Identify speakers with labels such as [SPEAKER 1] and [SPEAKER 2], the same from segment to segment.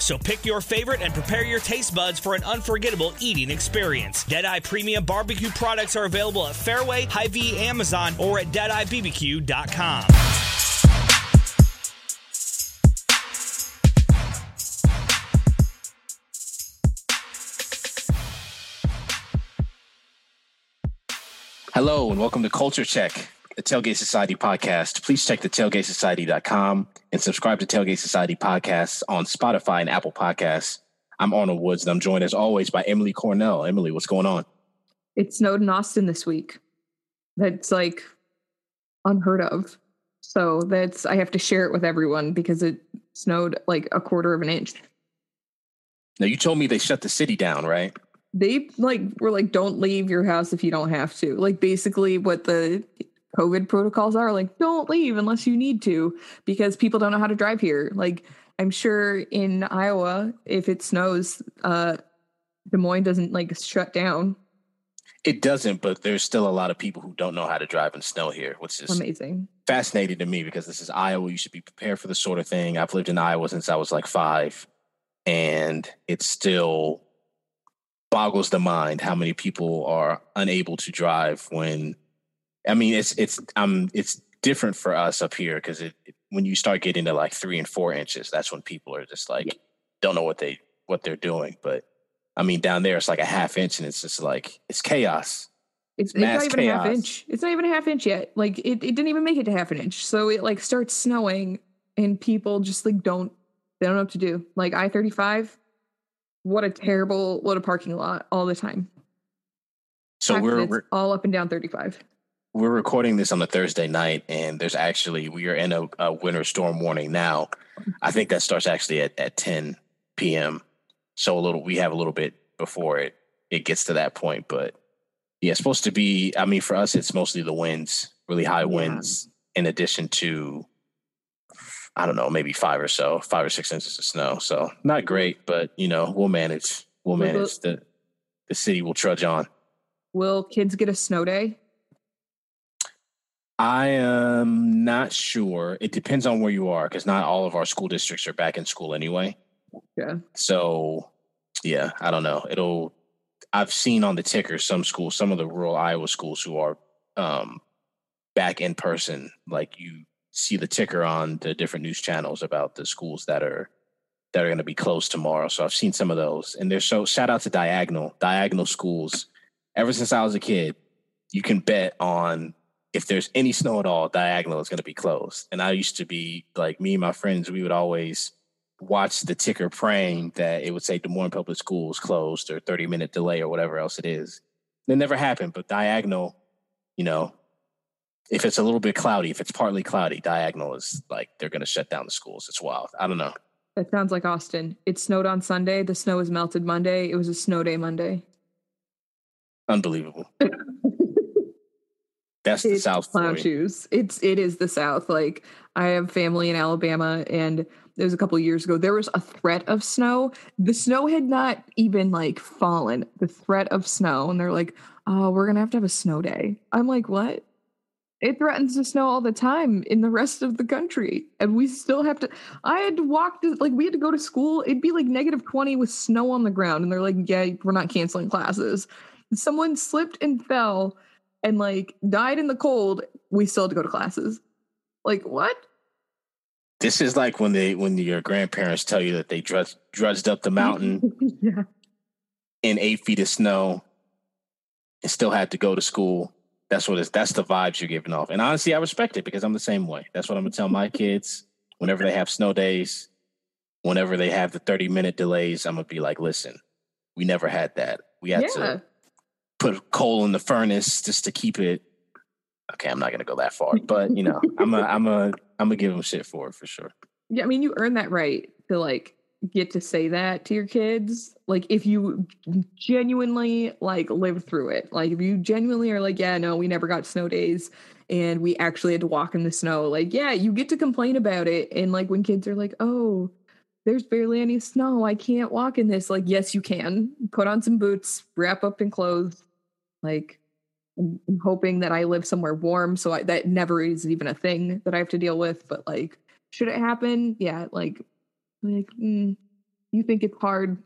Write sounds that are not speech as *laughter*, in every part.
[SPEAKER 1] So pick your favorite and prepare your taste buds for an unforgettable eating experience. Deadeye Premium Barbecue products are available at Fairway, Hy-Vee, Amazon, or at DeadeyeBBQ.com.
[SPEAKER 2] Hello and welcome to Culture Check, the Tailgate Society podcast. Please check the tailgatesociety.com and subscribe to Tailgate Society podcasts on Spotify and Apple Podcasts. I'm Arnold Woods and I'm joined as always by Emily Cornell. Emily, what's going on?
[SPEAKER 3] It snowed in Austin this week. That's like unheard of. So that's I have to share it with everyone because it snowed like a quarter of an inch.
[SPEAKER 2] Now you told me they shut the city down, right?
[SPEAKER 3] They like were like don't leave your house if you don't have to. Like basically what the COVID protocols are like don't leave unless you need to because people don't know how to drive here. Like I'm sure in Iowa if it snows uh Des Moines doesn't like shut down.
[SPEAKER 2] It doesn't, but there's still a lot of people who don't know how to drive in snow here, which is
[SPEAKER 3] Amazing.
[SPEAKER 2] fascinating to me because this is Iowa. You should be prepared for this sort of thing. I've lived in Iowa since I was like five, and it still boggles the mind how many people are unable to drive when. I mean, it's it's um it's different for us up here because it, it- when you start getting to like three and four inches, that's when people are just like don't know what they what they're doing. But I mean, down there it's like a half inch, and it's just like it's chaos.
[SPEAKER 3] It's,
[SPEAKER 2] It's
[SPEAKER 3] not even a half inch. It's not even a half inch yet. Like it, it didn't even make it to half an inch. So it like starts snowing and people just like don't they don't know what to do. Like I thirty five, what a terrible what a parking lot all the time.
[SPEAKER 2] So we're, we're
[SPEAKER 3] all up and down thirty five.
[SPEAKER 2] We're recording this on a Thursday night, and there's actually we are in a, a winter storm warning now. I think that starts actually at, at 10 p.m. So a little we have a little bit before it it gets to that point, but yeah, it's supposed to be. I mean, for us, it's mostly the winds, really high
[SPEAKER 3] Yeah.
[SPEAKER 2] winds, in addition to I don't know, maybe five or so, five or six inches of snow. So not great, but you know, we'll manage. We'll manage. The the city will trudge on.
[SPEAKER 3] Will kids get a snow day?
[SPEAKER 2] I am not sure. It depends on where you are because not all of our school districts are back in school anyway.
[SPEAKER 3] Yeah.
[SPEAKER 2] So, yeah, I don't know. It'll. I've seen on the ticker some schools, some of the rural Iowa schools who are um, back in person. Like you see the ticker on the different news channels about the schools that are that are going to be closed tomorrow. So I've seen some of those, and there's so shout out to Diagonal, Diagonal schools. Ever since I was a kid, you can bet on if there's any snow at all, Diagonal is going to be closed. And I used to be like me and my friends, we would always watch the ticker praying that it would say Des Moines Public Schools closed or 30 minute delay or whatever else it is. It never happened, but Diagonal, you know, if it's a little bit cloudy, if it's partly cloudy, Diagonal is like they're going to shut down the schools. It's wild. I don't know.
[SPEAKER 3] That sounds like Austin. It snowed on Sunday. The snow was melted Monday. It was a snow day Monday.
[SPEAKER 2] Unbelievable. *laughs* That's the
[SPEAKER 3] It's
[SPEAKER 2] South
[SPEAKER 3] clown shoes. It's it is the South. Like I have family in Alabama, and it was a couple years ago. There was a threat of snow. The snow had not even like fallen. The threat of snow, and they're like, "Oh, we're gonna have to have a snow day." I'm like, "What?" It threatens to snow all the time in the rest of the country, and we still have to. I had to walk to like we had to go to school. It'd be like negative twenty with snow on the ground, and they're like, "Yeah, we're not canceling classes." Someone slipped and fell and like died in the cold, we still had to go to classes. Like what?
[SPEAKER 2] This is like when they when your grandparents tell you that they drudged, drudged up the mountain *laughs*
[SPEAKER 3] yeah.
[SPEAKER 2] in eight feet of snow and still had to go to school. That's what it's that's the vibes you're giving off. And honestly, I respect it because I'm the same way. That's what I'm gonna tell my kids whenever they have snow days, whenever they have the 30 minute delays, I'm gonna be like, listen, we never had that. We had
[SPEAKER 3] Yeah.
[SPEAKER 2] to put coal in the furnace just to keep it. Okay, I'm not gonna go that far, but you know, *laughs* I'm a I'm a I'm gonna give them shit for it for sure.
[SPEAKER 3] Yeah, I mean you earn that right to like get to say that to your kids. Like if you genuinely like lived through it. Like if you genuinely are like, yeah, no, we never got snow days and we actually had to walk in the snow. Like, yeah, you get to complain about it. And like when kids are like, oh, there's barely any snow. I can't walk in this. Like, yes, you can. Put on some boots, wrap up in clothes. Like, I'm hoping that I live somewhere warm. So I, that never is even a thing that I have to deal with. But like, should it happen? Yeah, like, like mm, you think it's hard.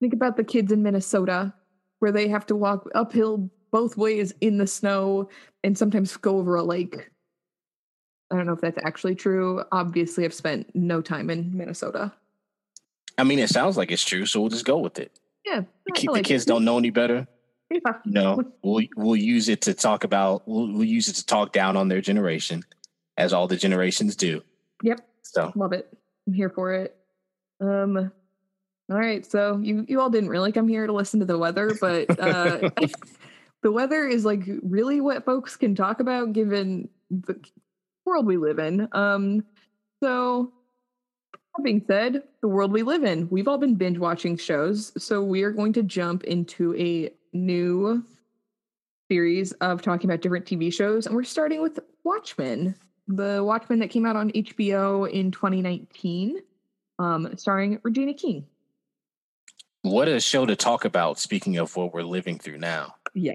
[SPEAKER 3] Think about the kids in Minnesota where they have to walk uphill both ways in the snow and sometimes go over a lake. I don't know if that's actually true. Obviously, I've spent no time in Minnesota.
[SPEAKER 2] I mean, it sounds like it's true, so we'll just go with it.
[SPEAKER 3] Yeah,
[SPEAKER 2] the, like the kids it. don't know any better.
[SPEAKER 3] Yeah. *laughs*
[SPEAKER 2] You we'll we'll use it to talk about. We'll, we'll use it to talk down on their generation, as all the generations do.
[SPEAKER 3] Yep.
[SPEAKER 2] So
[SPEAKER 3] love it. I'm here for it. Um. All right, so you you all didn't really come here to listen to the weather, but uh, *laughs* *laughs* the weather is like really what folks can talk about given the world we live in. Um. So that being said, the world we live in, we've all been binge watching shows, so we are going to jump into a new series of talking about different TV shows, and we're starting with Watchmen, the Watchmen that came out on HBO in 2019, um, starring Regina King.
[SPEAKER 2] What a show to talk about! Speaking of what we're living through now,
[SPEAKER 3] yeah,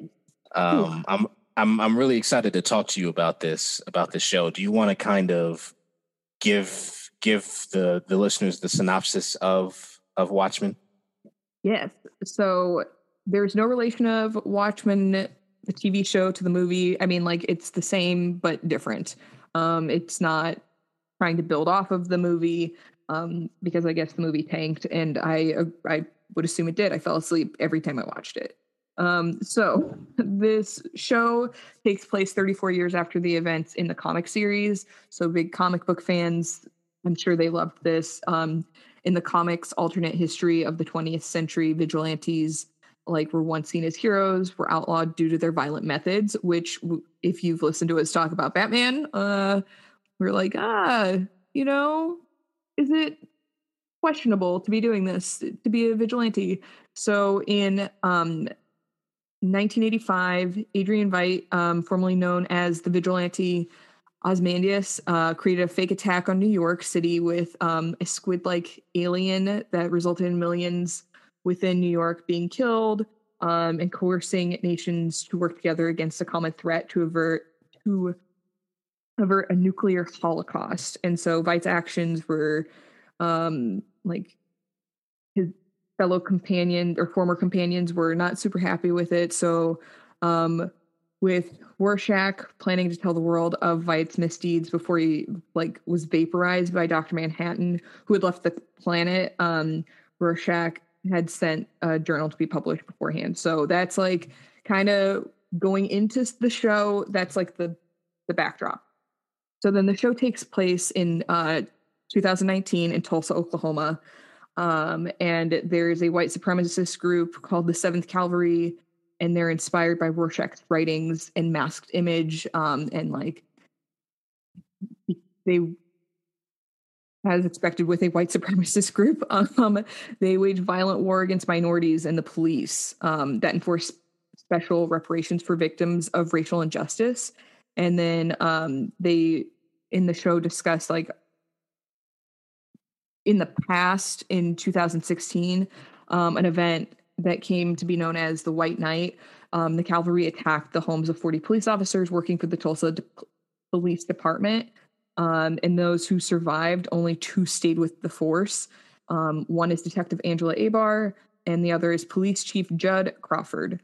[SPEAKER 2] um, I'm I'm I'm really excited to talk to you about this about this show. Do you want to kind of give give the the listeners the synopsis of of Watchmen?
[SPEAKER 3] Yes. So there's no relation of Watchmen, the TV show, to the movie. I mean, like it's the same but different. Um, it's not trying to build off of the movie um, because I guess the movie tanked, and I I would assume it did. I fell asleep every time I watched it. Um, so this show takes place 34 years after the events in the comic series. So big comic book fans I'm sure they loved this. Um, in the comics, alternate history of the 20th century, vigilantes like were once seen as heroes, were outlawed due to their violent methods. Which, if you've listened to us talk about Batman, uh, we're like, ah, you know, is it questionable to be doing this to be a vigilante? So in um, 1985, Adrian Veidt, um, formerly known as the Vigilante, Ozymandias uh, created a fake attack on New York City with um, a squid like alien that resulted in millions within New York being killed um, and coercing nations to work together against a common threat to avert to avert a nuclear holocaust. And so Veidt's actions were um, like his fellow companions or former companions were not super happy with it. So um, with Rorschach planning to tell the world of Veidt's misdeeds before he like was vaporized by Dr. Manhattan, who had left the planet. Um, Rorschach had sent a journal to be published beforehand. So that's like kind of going into the show. That's like the the backdrop. So then the show takes place in uh, 2019 in Tulsa, Oklahoma. Um, and there's a white supremacist group called the Seventh Cavalry and they're inspired by Rorschach's writings and masked image um, and like they as expected with a white supremacist *laughs* group um, they wage violent war against minorities and the police um, that enforce special reparations for victims of racial injustice and then um, they in the show discuss like in the past in 2016 um, an event that came to be known as the White Night. Um, the cavalry attacked the homes of 40 police officers working for the Tulsa De- Police Department. Um, and those who survived, only two stayed with the force. Um, one is Detective Angela Abar, and the other is Police Chief Judd Crawford.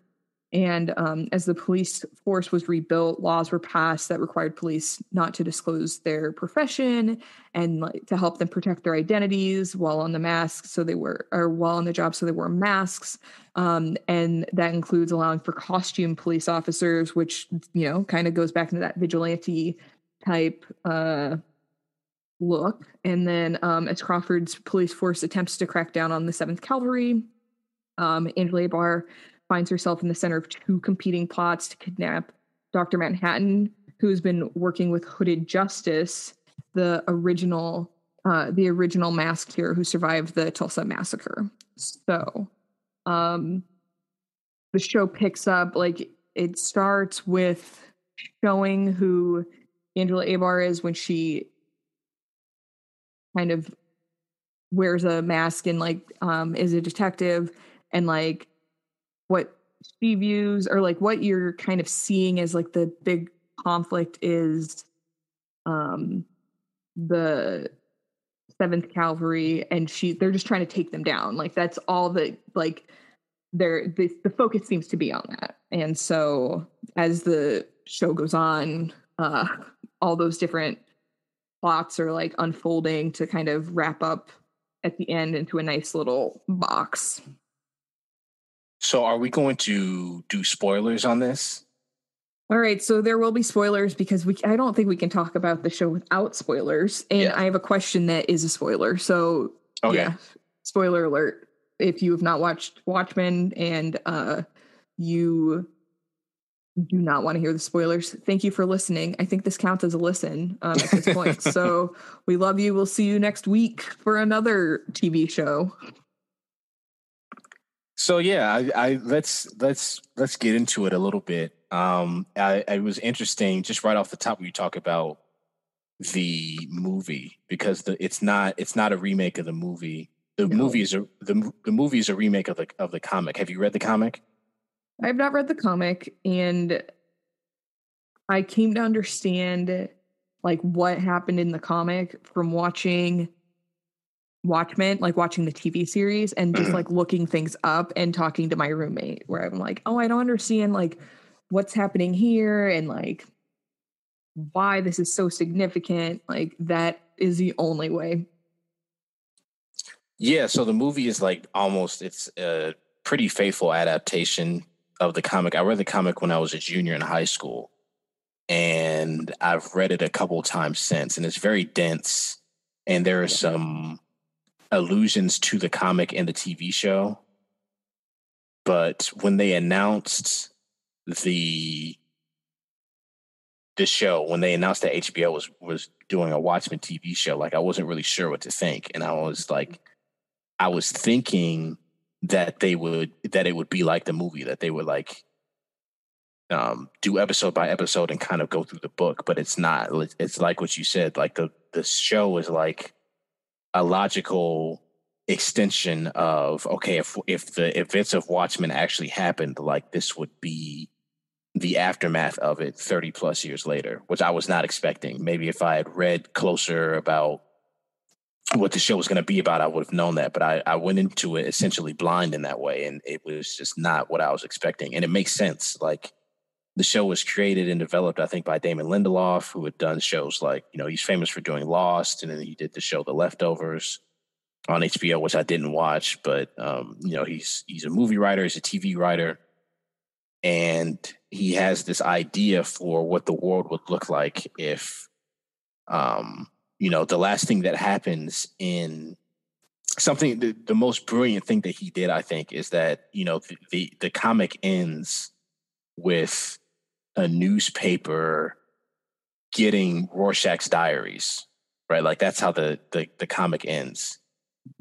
[SPEAKER 3] And um, as the police force was rebuilt, laws were passed that required police not to disclose their profession and like, to help them protect their identities while on the mask. So they were, or while on the job, so they wore masks. Um, and that includes allowing for costume police officers, which, you know, kind of goes back into that vigilante type uh, look. And then um, as Crawford's police force attempts to crack down on the 7th Cavalry, um, Angela Abar finds herself in the center of two competing plots to kidnap Dr. Manhattan, who's been working with Hooded Justice, the original uh, the original masked hero who survived the Tulsa massacre. So, um, the show picks up like it starts with showing who Angela Abar is when she kind of wears a mask and like um is a detective and like what she views or like what you're kind of seeing as like the big conflict is um the seventh cavalry and she they're just trying to take them down. Like that's all that like there the, the focus seems to be on that. And so as the show goes on uh all those different plots are like unfolding to kind of wrap up at the end into a nice little box
[SPEAKER 2] So, are we going to do spoilers on this?
[SPEAKER 3] all right so there will be spoilers because we i don't think we can talk about the show without spoilers and
[SPEAKER 2] Yeah.
[SPEAKER 3] i have a question that is a spoiler so
[SPEAKER 2] Okay.
[SPEAKER 3] yeah spoiler alert if you have not watched watchmen and uh you do not want to hear the spoilers thank you for listening i think this counts as a listen um, at this point *laughs* so we love you we'll see you next week for another tv show
[SPEAKER 2] So yeah, I, I let's let's let's get into it a little bit. Um, I, it was interesting just right off the top when you talk about the movie because the it's not it's not a remake of the movie. The
[SPEAKER 3] No.
[SPEAKER 2] movie is a the the movie is a remake of the of the comic. Have you read the comic?
[SPEAKER 3] I have not read the comic and i came to understand like what happened in the comic from watching Watchmen, like watching the TV series and just like *clears throat* looking things up and talking to my roommate, where I'm like, oh, I don't understand like what's happening here and like why this is so significant. Like, that is the only way.
[SPEAKER 2] Yeah, so the movie is like almost it's a pretty faithful adaptation of the comic. I read the comic when I was a junior in high school, and I've read it a couple times since, and it's very dense. And there are some allusions to the comic and the TV show, but when they announced the the show, when they announced that HBO was was doing a Watchmen TV show, like I wasn't really sure what to think, and I was like. I was thinking that they would that it would be like the movie that they would like um do episode by episode and kind of go through the book but it's not It's- like what you said like the the show is like a logical extension of okay if if the events of Watchmen actually happened like this would be the aftermath of it 30 plus years later which I was not expecting. Maybe if I had read closer about what the show was going to be about, I would have known that. But I, I went into it essentially blind in that way, and it was just not what I was expecting. And it makes sense. Like the show was created and developed, I think, by Damon Lindelof, who had done shows like you know he's famous for doing Lost, and then he did the show The Leftovers on HBO, which I didn't watch. But um, you know he's he's a movie writer, he's a TV writer, and he has this idea for what the world would look like if um you know the last thing that happens in something the, the most brilliant thing that he did i think is that you know the, the the comic ends with a newspaper getting rorschach's diaries right like that's how the the, the comic ends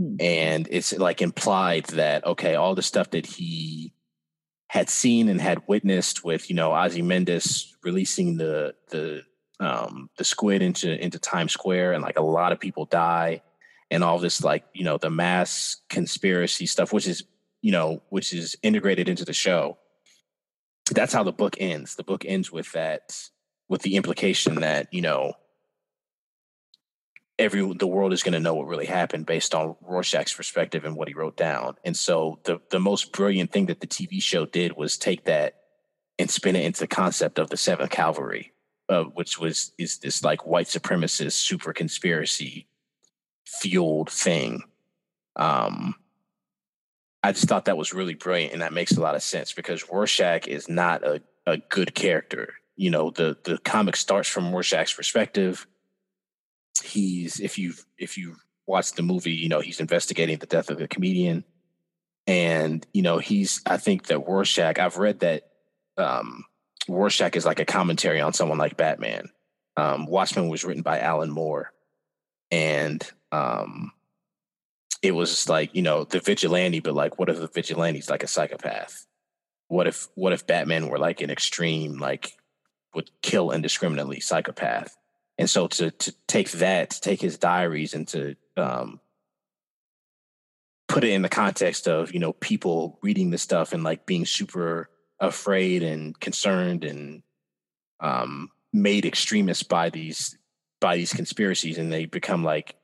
[SPEAKER 3] Mhm.
[SPEAKER 2] and it's like implied that okay all the stuff that he had seen and had witnessed with you know Ozymandias releasing the the um the squid into into Times Square and like a lot of people die and all this like you know the mass conspiracy stuff which is you know which is integrated into the show. That's how the book ends. The book ends with that with the implication that you know every the world is going to know what really happened based on Rorschach's perspective and what he wrote down. And so the the most brilliant thing that the TV show did was take that and spin it into the concept of the Seventh Cavalry, uh, which was is this like white supremacist super conspiracy fueled thing. Um, I just thought that was really brilliant, and that makes a lot of sense because Rorschach is not a, a good character. You know, the the comic starts from Rorschach's perspective he's if you if you watch the movie, you know he's investigating the death of the comedian, and you know he's I think that Rorschach. I've read that um, Rorschach is like a commentary on someone like Batman. Um, Watchmen was written by Alan Moore, and um, it was like you know the vigilante, but like, what if the vigilante's like a psychopath? What if what if Batman were like an extreme, like would kill indiscriminately psychopath? And so to to take that, to take his diaries, and to um, put it in the context of you know people reading this stuff and like being super afraid and concerned and um, made extremists by these by these conspiracies, and they become like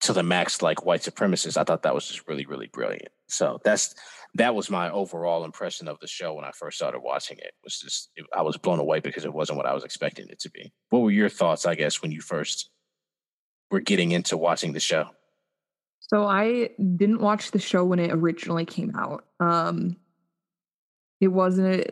[SPEAKER 2] to the max like white supremacists. I thought that was just really really brilliant. So that's that was my overall impression of the show when I first started watching it. Was just it, I was blown away because it wasn't what I was expecting it to be. What were your thoughts? I guess when you first were getting into watching the show.
[SPEAKER 3] So I didn't watch the show when it originally came out. Um, it wasn't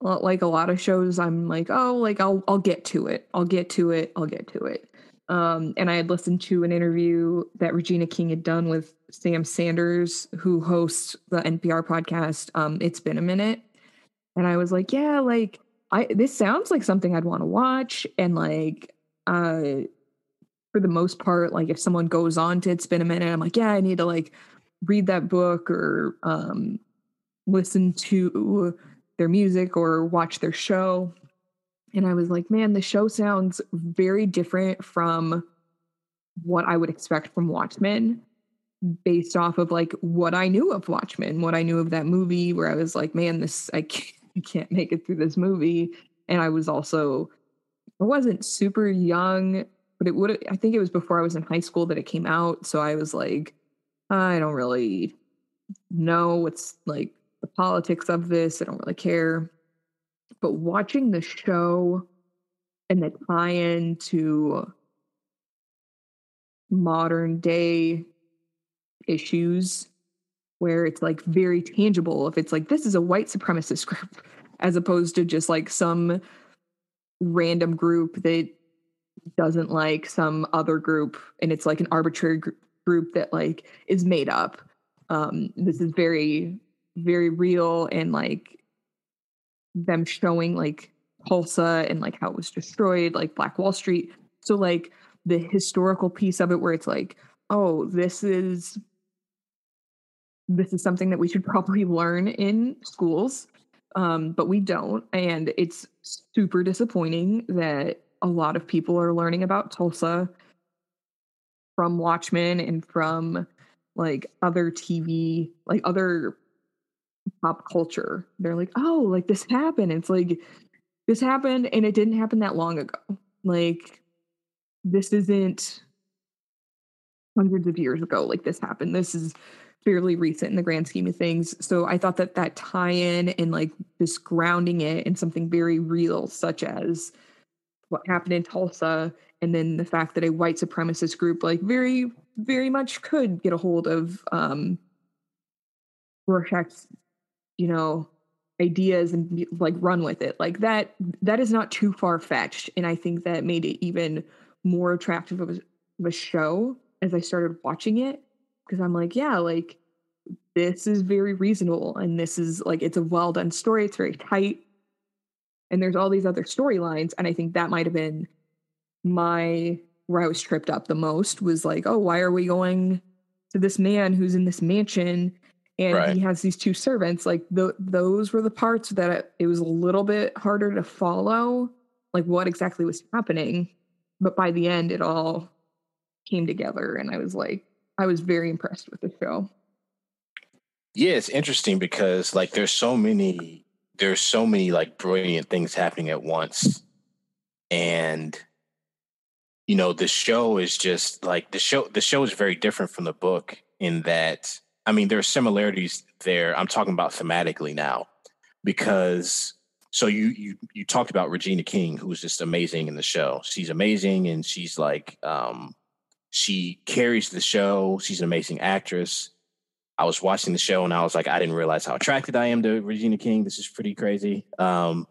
[SPEAKER 3] like a lot of shows. I'm like, oh, like I'll I'll get to it. I'll get to it. I'll get to it. Um, and I had listened to an interview that Regina King had done with Sam Sanders, who hosts the NPR podcast. Um, it's been a minute, and I was like, yeah, like I this sounds like something I'd want to watch, and like uh for the most part, like if someone goes on to It's Been a Minute, I'm like, yeah, I need to like read that book or um, listen to their music or watch their show. And I was like, man, the show sounds very different from what I would expect from Watchmen based off of like what I knew of Watchmen, what I knew of that movie, where I was like, man, this, I *laughs* can't, make it through this movie. And I was also, I wasn't super young but it would I think it was before I was in high school that it came out. So I was like, I don't really know what's like politics of this. I don't really care. But watching the show and the tie-in to modern day issues where it's like very tangible if it's like this is a white supremacist *laughs* group as opposed to just like some random group that doesn't like some other group and it's like an arbitrary gr- group that like is made up um this is very very real and like them showing like Tulsa and like how it was destroyed like Black Wall Street. So like the historical piece of it where it's like oh this is this is something that we should *laughs* probably learn in schools um but we don't. And it's super disappointing that a lot of people are learning about Tulsa from Watchmen and from like other TV, like other pop culture. They're like, oh, like this happened. It's like this happened and it didn't happen that long ago. Like this isn't hundreds of years ago like this happened. This is fairly recent in the grand scheme of things. So I thought that that tie in and like just grounding it in something very real, such as what happened in Tulsa and then the fact that a white supremacist group like very very much could get a hold of um Rorschach's you know ideas and like run with it. Like that that is not too far fetched and I think that made it even more attractive of a, of a show as I started watching it because I'm like yeah like this is very reasonable and this is like it's a well done story it's very tight. And there's all these other storylines and i think that might have been my where i was tripped up the most was like oh why are we going to this man who's in this mansion and right. he has these two servants like the, those were the parts that it, it was a little bit harder to follow like what exactly was happening. But by the end it all came together and i was like i was very impressed with the show.
[SPEAKER 2] Yeah it's interesting because like there's so many there's so many like brilliant things happening at once. And you know the show is just like the show the show is very different from the book in that i mean there are similarities there i'm talking about thematically now because so you you you talked about regina king who's just amazing in the show she's amazing and she's like um she carries the show she's an amazing actress I was watching the show and I was like, I didn't realize how attracted I am to Regina King. This is pretty crazy. Um,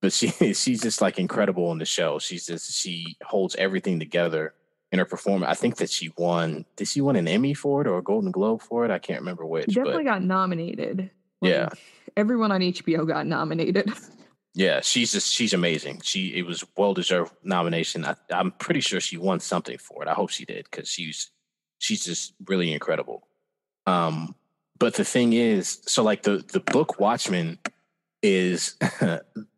[SPEAKER 2] but she *laughs* she's just like incredible in the show. She's just she holds everything together in her performance. I think that she won. Did she win an Emmy for it or a Golden Globe for it? I can't remember which. She
[SPEAKER 3] definitely but, got nominated. Like,
[SPEAKER 2] yeah,
[SPEAKER 3] everyone on HBO got nominated. *laughs*
[SPEAKER 2] Yeah, she's just she's amazing. She it was well deserved nomination. I, am pretty sure she won something for it. I hope she did because she's she's just really incredible. Um, but the thing is, so like the the book Watchmen is *laughs*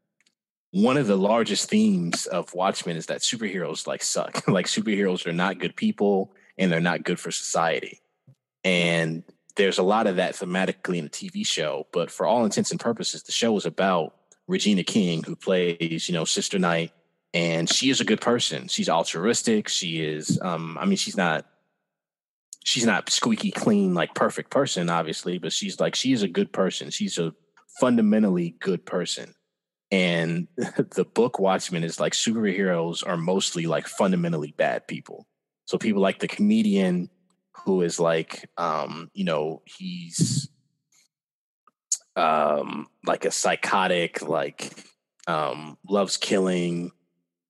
[SPEAKER 2] one of the largest themes of Watchmen is that superheroes like suck. *laughs* like superheroes are not good people and they're not good for society. And there's a lot of that thematically in the TV show, but for all intents and purposes, the show is about Regina King, who plays, you know, Sister Night, and she is a good person. She's altruistic. She is, um, I mean, she's not, she's not squeaky clean, like perfect person, obviously, but she's like, she is a good person. She's a fundamentally good person. And *laughs* the book Watchmen is like superheroes are mostly like fundamentally bad people. So people like the comedian who is like, um, you know, he's um like a psychotic, like um loves killing,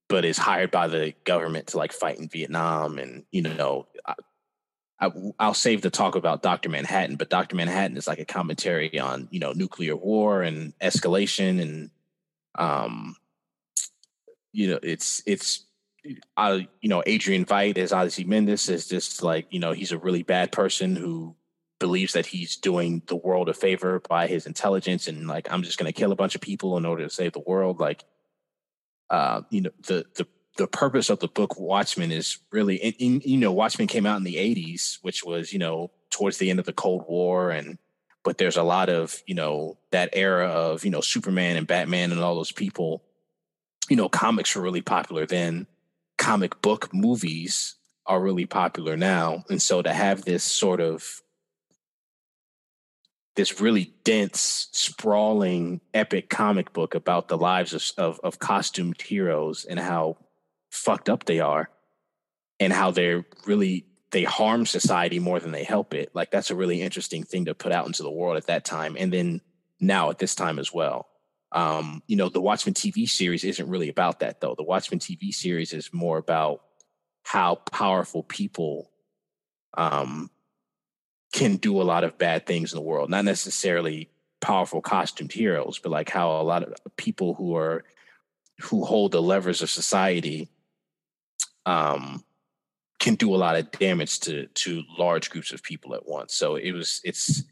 [SPEAKER 2] but is hired by the government to like fight in Vietnam. And, you know, I, I, I'll save the talk about Dr. Manhattan, but Dr. Manhattan is like a commentary on, you know, nuclear war and escalation and um, you know, it's it's uh, you know, Adrian Veidt as mendes is just like, you know, he's a really bad person who believes that he's doing the world a favor by his intelligence and like I'm just gonna kill a bunch of people in order to save the world. Like uh, you know, the the the purpose of the book Watchmen is really in, you know, Watchmen came out in the 80s, which was, you know, towards the end of the Cold War and but there's a lot of you know that era of you know superman and batman and all those people you know comics were really popular then. Comic book movies are really popular now. And so to have this sort of this really dense sprawling epic comic book about the lives of, of, of costumed heroes and how fucked up they are and how they're really they harm society more than they help it. Like that's a really interesting thing to put out into the world at that time, and then now at this time as well. Um, you know, the Watchmen TV series isn't really about that though. The Watchmen TV series is more about how powerful people um, can do a lot of bad things in the world. Not necessarily powerful costumed heroes, but like how a lot of people who are who hold the levers of society um, can do a lot of damage to to large groups of people at once. So it was it's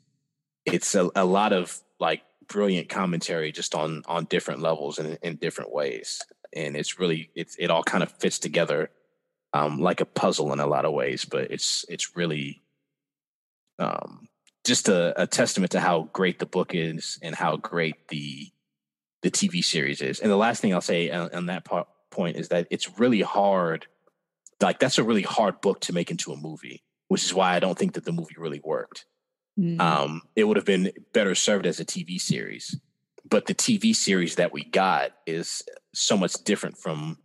[SPEAKER 2] it's a, a lot of like brilliant commentary just on on different levels and in different ways. And it's really it's it all kind of fits together um like a puzzle in a lot of ways, but it's it's really um just a, a testament to how great the book is and how great the the TV series is. And the last thing I'll say on, on that part, point is that it's really hard like that's a really hard book to make into a movie, which is why I don't think that the movie really worked. Mm. Um, it would have been better served as a TV series, but the TV series that we got is so much different from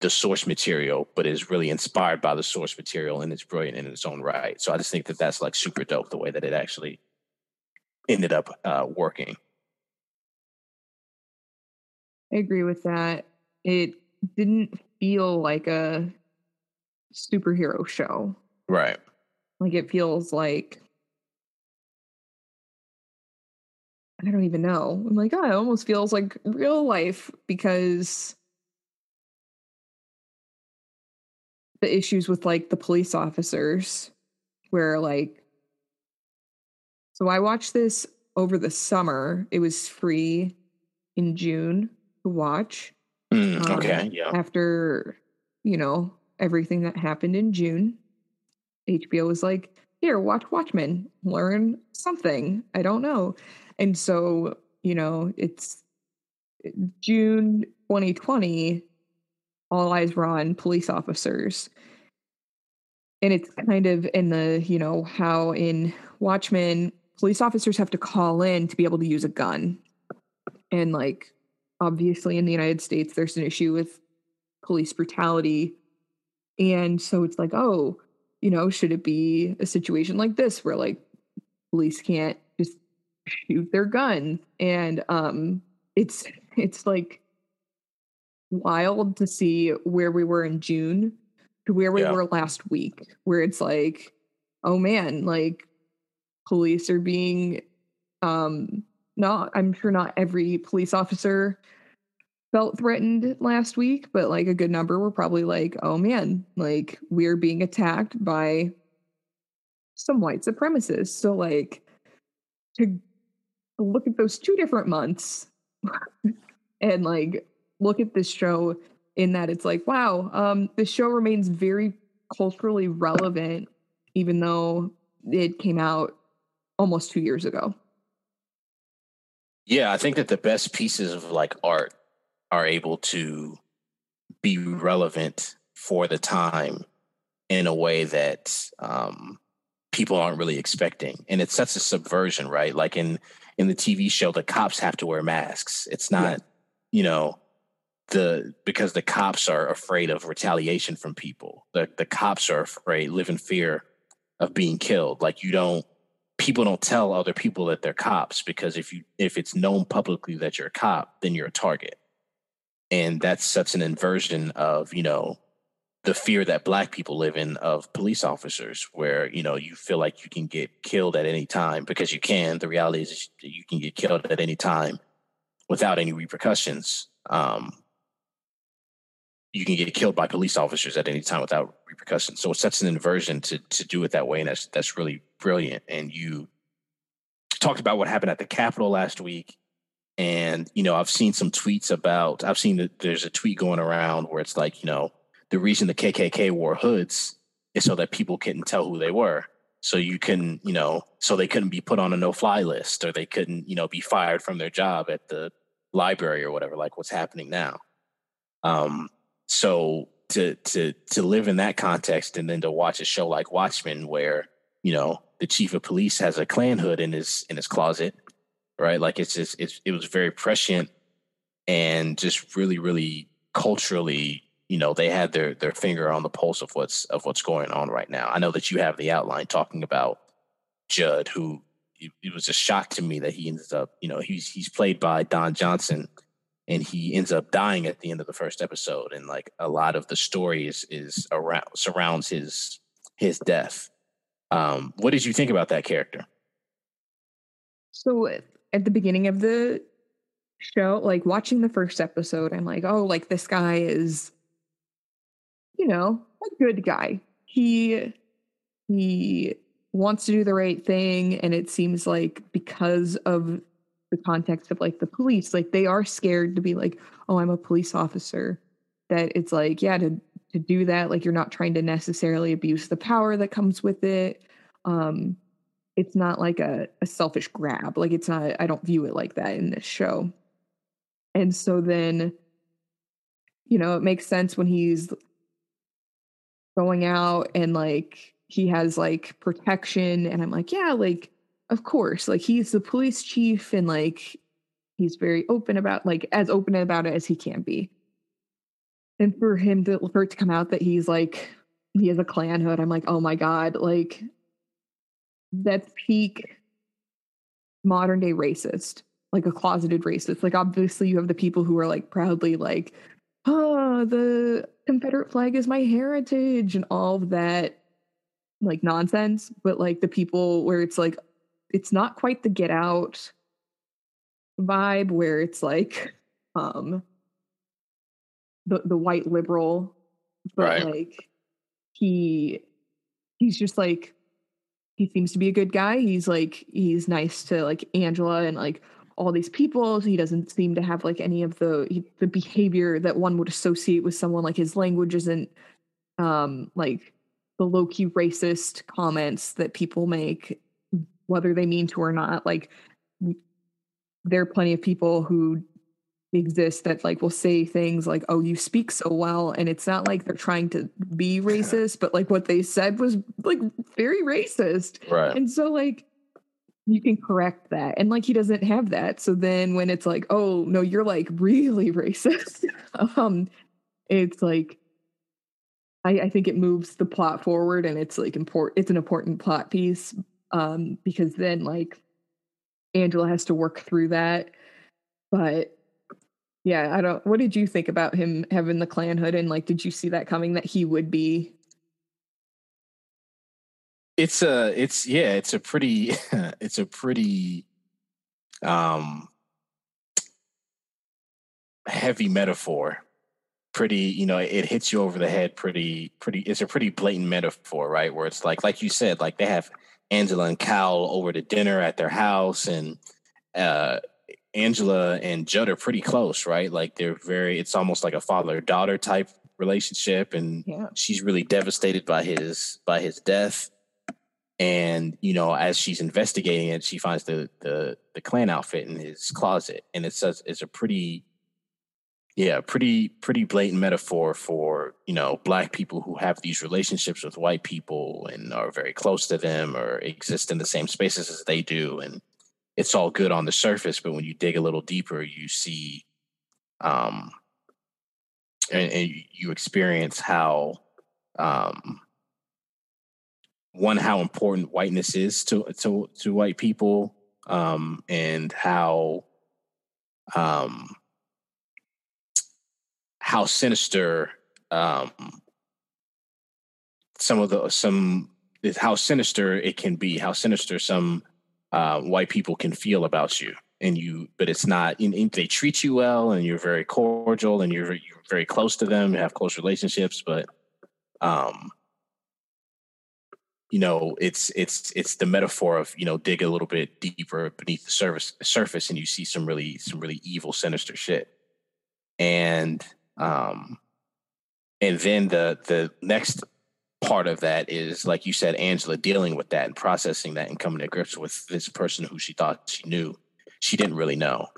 [SPEAKER 2] the source material, but is really inspired by the source material and it's brilliant in its own right. So I just think that that's like super dope the way that it actually ended up uh, working.
[SPEAKER 3] I agree with that. It didn't feel like a superhero show.
[SPEAKER 2] Right.
[SPEAKER 3] Like it feels like I don't even know. I'm like, oh, it almost feels like real life because the issues with like the police officers where like so I watched this over the summer. It was free in June to watch.
[SPEAKER 2] Mm, okay, um, yeah.
[SPEAKER 3] After, you know, everything that happened in June. HBO was like, here, watch Watchmen, learn something. I don't know. And so, you know, it's eh, June 2020, all eyes were on police officers. And it's kind of in the, you know, how in Watchmen, police officers have to call in to be able to use a gun. And like, obviously, in the United States, there's an issue with police brutality and so it's like, oh, you know, should it be a situation like this where like police can't just shoot their guns? And um it's *laughs* it's like wild to see where we were in June to where we yeah. were last week, where it's like, oh man, like police are being um not I'm sure not every police officer felt threatened last week, but like a good number were probably like, oh man, like we're being attacked by some white supremacists. So like to look at those two different months *laughs* and like look at this show in that it's like, wow, um, the show remains very culturally relevant, even though it came out almost two years ago.
[SPEAKER 2] Yeah, I think that the best pieces of like art are able to be relevant for the time in a way that um, people aren't really expecting, and it's such a subversion, right? Like in in the TV show, the cops have to wear masks. It's not, yeah. you know, the because the cops are afraid of retaliation from people. The the cops are afraid, live in fear of being killed. Like you don't people don't tell other people that they're cops because if you if it's known publicly that you're a cop, then you're a target. And that's such an inversion of, you know, the fear that black people live in of police officers where, you know, you feel like you can get killed at any time because you can. The reality is you can get killed at any time without any repercussions. Um, you can get killed by police officers at any time without repercussions. So it's such an inversion to to do it that way, and that's that's really brilliant. And you talked about what happened at the Capitol last week, and you know I've seen some tweets about. I've seen that there's a tweet going around where it's like you know the reason the KKK wore hoods is so that people couldn't tell who they were. So you can you know so they couldn't be put on a no fly list or they couldn't you know be fired from their job at the library or whatever like what's happening now. Um, so to to to live in that context and then to watch a show like Watchmen where, you know, the chief of police has a Klan hood in his in his closet, right? Like it's just it's it was very prescient and just really, really culturally, you know, they had their their finger on the pulse of what's of what's going on right now. I know that you have the outline talking about Judd, who it was a shock to me that he ends up, you know, he's he's played by Don Johnson, and he ends up dying at the end of the first episode and like a lot of the story is is around surrounds his his death um what did you think about that character
[SPEAKER 3] so at the beginning of the show like watching the first episode i'm like oh like this guy is you know a good guy. He he wants to do the right thing and it seems like because of the context of like the police like they are scared to be like oh i'm a police officer that it's like yeah to to do that like you're not trying to necessarily abuse the power that comes with it um it's not like a, a selfish grab like it's not i don't view it like that in this show. And so then you know it makes sense when he's going out and like he has like protection and i'm like yeah like of course like he's the police chief and like he's very open about like as open about it as he can be. And for him to for it to come out that he's like he has a Klan hood i'm like oh my god like that's peak modern day racist like a closeted racist like obviously you have the people who are like proudly like oh the confederate flag is my heritage and all of that like nonsense but like the people where it's like it's not quite the get out vibe where it's like um the the white liberal but right. like he he's just like he seems to be a good guy he's like he's nice to like angela and like all these people he doesn't seem to have like any of the he, the behavior that one would associate with someone like his language isn't um like the low-key racist comments that people make whether they mean to or not. Like there are plenty of people who exist that like will say things like oh you speak so well and it's not like they're trying to be racist but like what they said was like very racist.
[SPEAKER 2] Right.
[SPEAKER 3] And so like you can correct that and like he doesn't have that. So then when it's like oh no you're like really *laughs* racist um it's like I, I think it moves the plot forward and it's like important it's an important plot piece um, because then like Angela has to work through that. But yeah, I don't. What did you think about him having the Klan hood and like, did you see that coming that he would be?
[SPEAKER 2] It's a, it's yeah, it's a pretty, *laughs* it's a pretty, um, heavy metaphor pretty, you know, it hits you over the head pretty, pretty. It's a pretty blatant metaphor, right? Where it's like, like you said, like they have Angela and Cal over to dinner at their house, and uh, Angela and Judd are pretty close, right? Like they're very. It's almost like a father daughter type relationship, and
[SPEAKER 3] Yeah.
[SPEAKER 2] she's really devastated by his by his death. And you know, as she's investigating it, she finds the the the Klan outfit in his closet, and it's a, it's a pretty yeah, pretty pretty blatant metaphor for you know black people who have these relationships with white people and are very close to them or exist in the same spaces as they do, and it's all good on the surface, but when you dig a little deeper, you see, um, and, and you experience how, um, one how important whiteness is to to to white people, um, and how, um how sinister um some of the some how sinister it can be how sinister some uh, white people can feel about you. And you but it's not you know, they treat you well and you're very cordial and you're, you're very close to them have close relationships but um you know it's it's it's the metaphor of you know dig a little bit deeper beneath the surface surface and you see some really some really evil sinister shit. And um and then the the next part of that is like you said angela dealing with that and processing that and coming to grips with this person who she thought she knew. She didn't really know.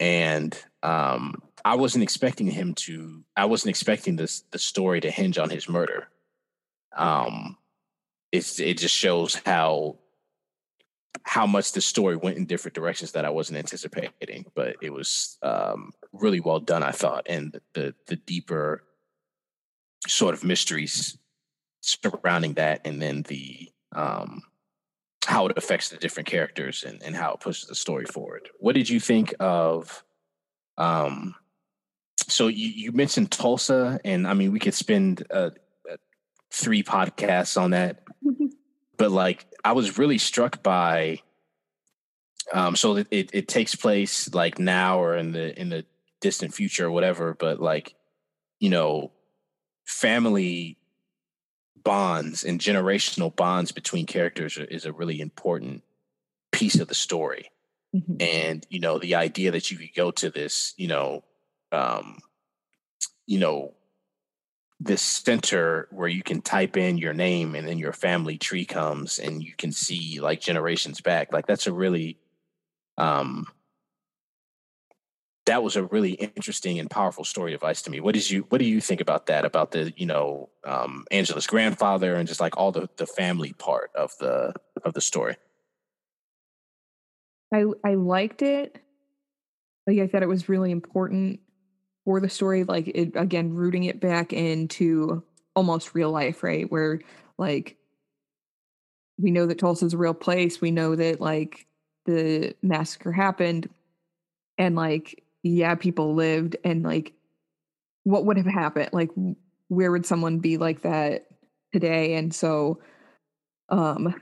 [SPEAKER 2] And um i wasn't expecting him to i wasn't expecting this the story to hinge on his murder. Um it's it just shows how how much the story went in different directions that I wasn't anticipating, but it was um, really well done, I thought, and the the deeper sort of mysteries surrounding that, and then the um, how it affects the different characters and, and how it pushes the story forward. What did you think of? Um, so you, you mentioned Tulsa, and I mean we could spend uh, uh, three podcasts on that *laughs* but like I was really struck by um so it, it, it takes place like now or in the in the distant future or whatever but like you know family bonds and generational bonds between characters is a really important piece of the story
[SPEAKER 3] Mhm.
[SPEAKER 2] and you know the idea that you could go to this you know um you know this center where you can type in your name and then your family tree comes and you can see like generations back like that's a really um that was a really interesting and powerful story advice to me what you what do you think about that about the you know um angela's grandfather and just like all the the family part of the of the story
[SPEAKER 3] I I liked it. Like I thought it was really important for the story. Like it again, rooting it back into almost real life, right? Where like we know that Tulsa's a real place. We know that like the massacre happened, and like yeah, people lived, and like what would have happened? Like where would someone be like that today? And so, um,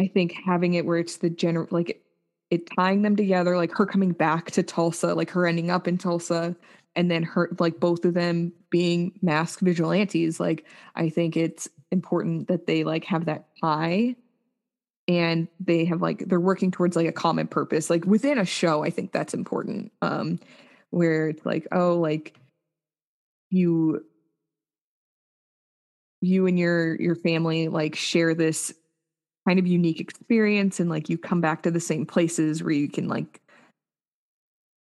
[SPEAKER 3] I think having it where it's the general like it tying them together, like her coming back to Tulsa, like her ending up in Tulsa, and then her like both of them being masked vigilantes. Like I think it's important that they like have that tie and they have like they're working towards like a common purpose. Like within a show, I think that's important. Um where it's like, oh, like you you and your your family like share this kind of unique experience and like you come back to the same places where you can like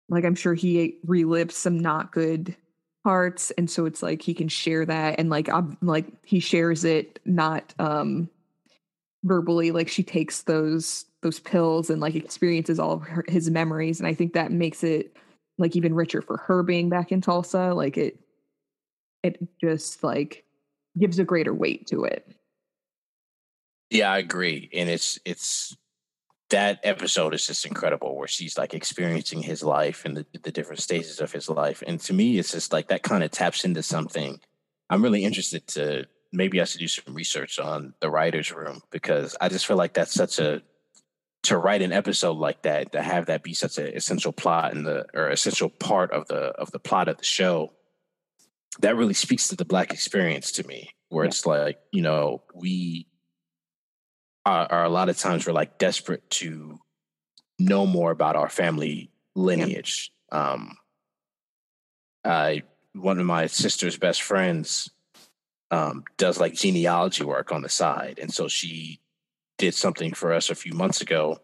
[SPEAKER 3] like i'm sure he relives some not good parts and so it's like he can share that and like I'm like he shares it not um verbally like she takes those those pills and like experiences all of her, his memories and i think that makes it like even richer for her being back in tulsa like it it just like gives a greater weight to it
[SPEAKER 2] Yeah, I agree. And it's it's that episode is just incredible where she's like experiencing his life and the, the different stages of his life. And to me, it's just like that kind of taps into something. I'm really interested to maybe I should do some research on the writer's room because I just feel like that's such a to write an episode like that, to have that be such an essential plot in the or essential part of the of the plot of the show. that really speaks to the black experience to me, where yeah. it's like, you know, we are, are, a lot of times we're like desperate to know more about our family lineage. Yeah. Um, I one of my sister's best friends um, does like genealogy work on the side, and so she did something for us a few months ago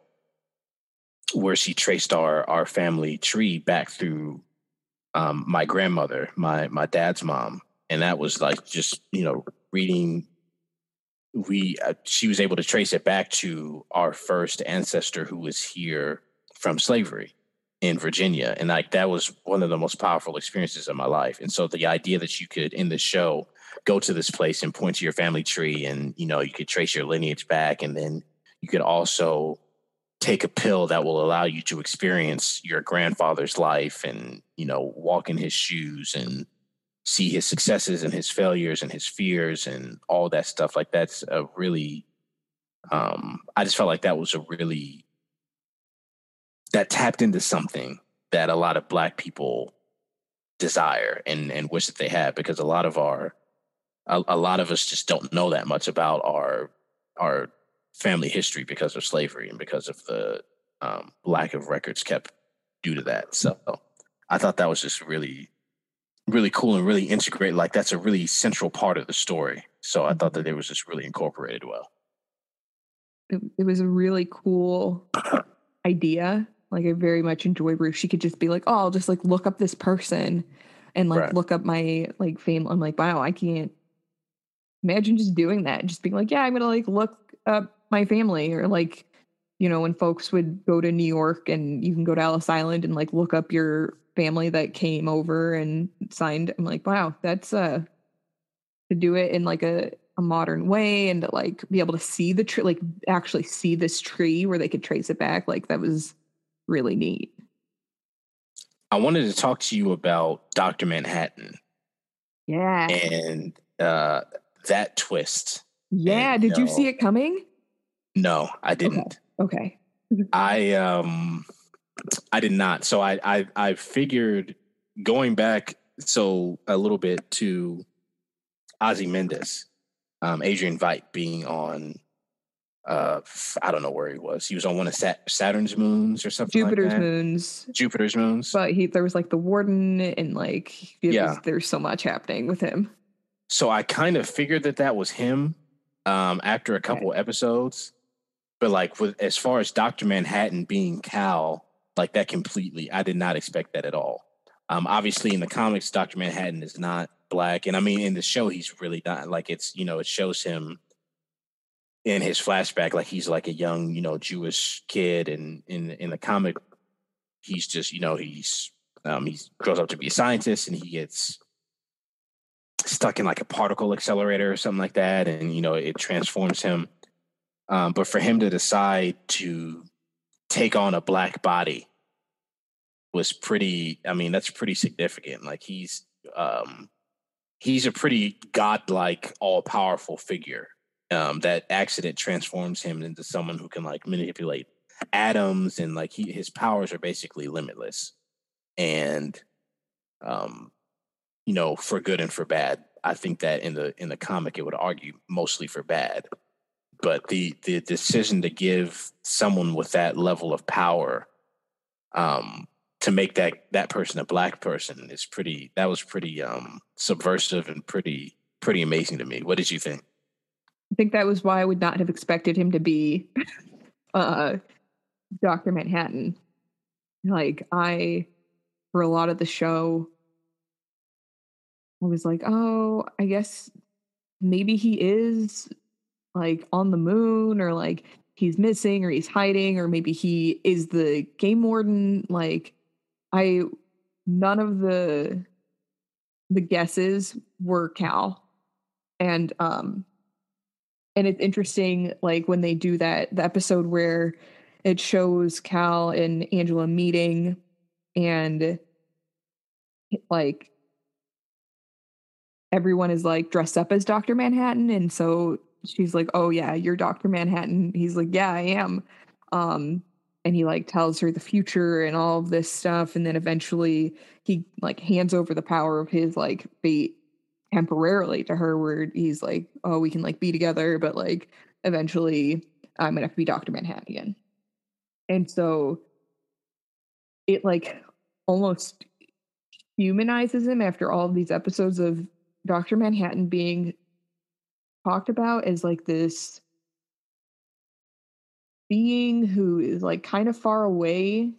[SPEAKER 2] where she traced our our family tree back through um, my grandmother, my my dad's mom, and that was like just you know reading. We uh, she was able to trace it back to our first ancestor who was here from slavery in Virginia, and like that was one of the most powerful experiences of my life. And so the idea that you could in the show go to this place and point to your family tree, and you know you could trace your lineage back, and then you could also take a pill that will allow you to experience your grandfather's life and you know walk in his shoes and see his successes and his failures and his fears and all that stuff like that's a really um i just felt like that was a really that tapped into something that a lot of black people desire and and wish that they had because a lot of our a, a lot of us just don't know that much about our our family history because of slavery and because of the um, lack of records kept due to that. So I thought that was just really, really cool and really integrated. Like that's a really central part of the story. So I thought that it was just really incorporated well.
[SPEAKER 3] It, it was a really cool *coughs* idea. Like I very much enjoy Ruth. She could just be like, "Oh, I'll just like look up this person and like right. look up my like fame." I'm like, "Wow, I can't imagine just doing that. Just being like, yeah, I'm gonna like look up my family or like you know when folks would go to new york and you can go to ellis island and like look up your family that came over and signed i'm like wow that's uh to do it in like a, a modern way and to like be able to see the tree like actually see this tree where they could trace it back like that was really neat
[SPEAKER 2] i wanted to talk to you about dr manhattan
[SPEAKER 3] yeah
[SPEAKER 2] and uh that twist
[SPEAKER 3] yeah and, did you, know, see it coming
[SPEAKER 2] no, I didn't.
[SPEAKER 3] Okay.
[SPEAKER 2] okay. I um I did not. So I I I figured going back so a little bit to Ozymandias, um, Adrian Veidt being on uh I don't know where he was. He was on one of Sat- Saturn's moons or something
[SPEAKER 3] Jupiter's
[SPEAKER 2] like
[SPEAKER 3] moons.
[SPEAKER 2] Jupiter's moons.
[SPEAKER 3] But he there was like the warden and like yeah. There's so much happening with him.
[SPEAKER 2] So I kind of figured that that was him um after a couple okay. episodes but like with as far as Doctor Manhattan being Cal, like that completely, I did not expect that at all. Um, obviously, in the comics, Doctor Manhattan is not black, and I mean, in the show, he's really not. Like it's you know, it shows him in his flashback like he's like a young you know Jewish kid, and in in the comic, he's just you know he's um, he grows up to be a scientist, and he gets stuck in like a particle accelerator or something like that, and you know it transforms him um, but for him to decide to take on a black body was pretty, I mean, that's pretty significant. Like he's, um, he's a pretty godlike, all powerful figure. Um, that accident transforms him into someone who can like manipulate atoms and like he, his powers are basically limitless. And, um, you know, for good and for bad. I think that in the in the comic, it would argue mostly for bad but the the decision to give someone with that level of power um, to make that that person a black person is pretty that was pretty um, subversive and pretty pretty amazing to me what did you think
[SPEAKER 3] i think that was why i would not have expected him to be *laughs* uh, dr manhattan. Like i for a lot of the show i was like oh i guess maybe he is like on the moon or like he's missing or he's hiding or maybe he is the game warden. Like i none of the the guesses were cal. And um and it's interesting like when they do that the episode where it shows cal and angela meeting and like everyone is like dressed up as dr manhattan and so she's like, "Oh yeah, you're Doctor Manhattan." He's like, "Yeah, I am." Um, and he like tells her the future and all of this stuff and then eventually he like hands over the power of his like fate temporarily to her where he's like oh we can like be together but like eventually i'm gonna have to be dr manhattan and so it like almost humanizes him after all of these episodes of dr manhattan being talked about as like this being who is like kind of far away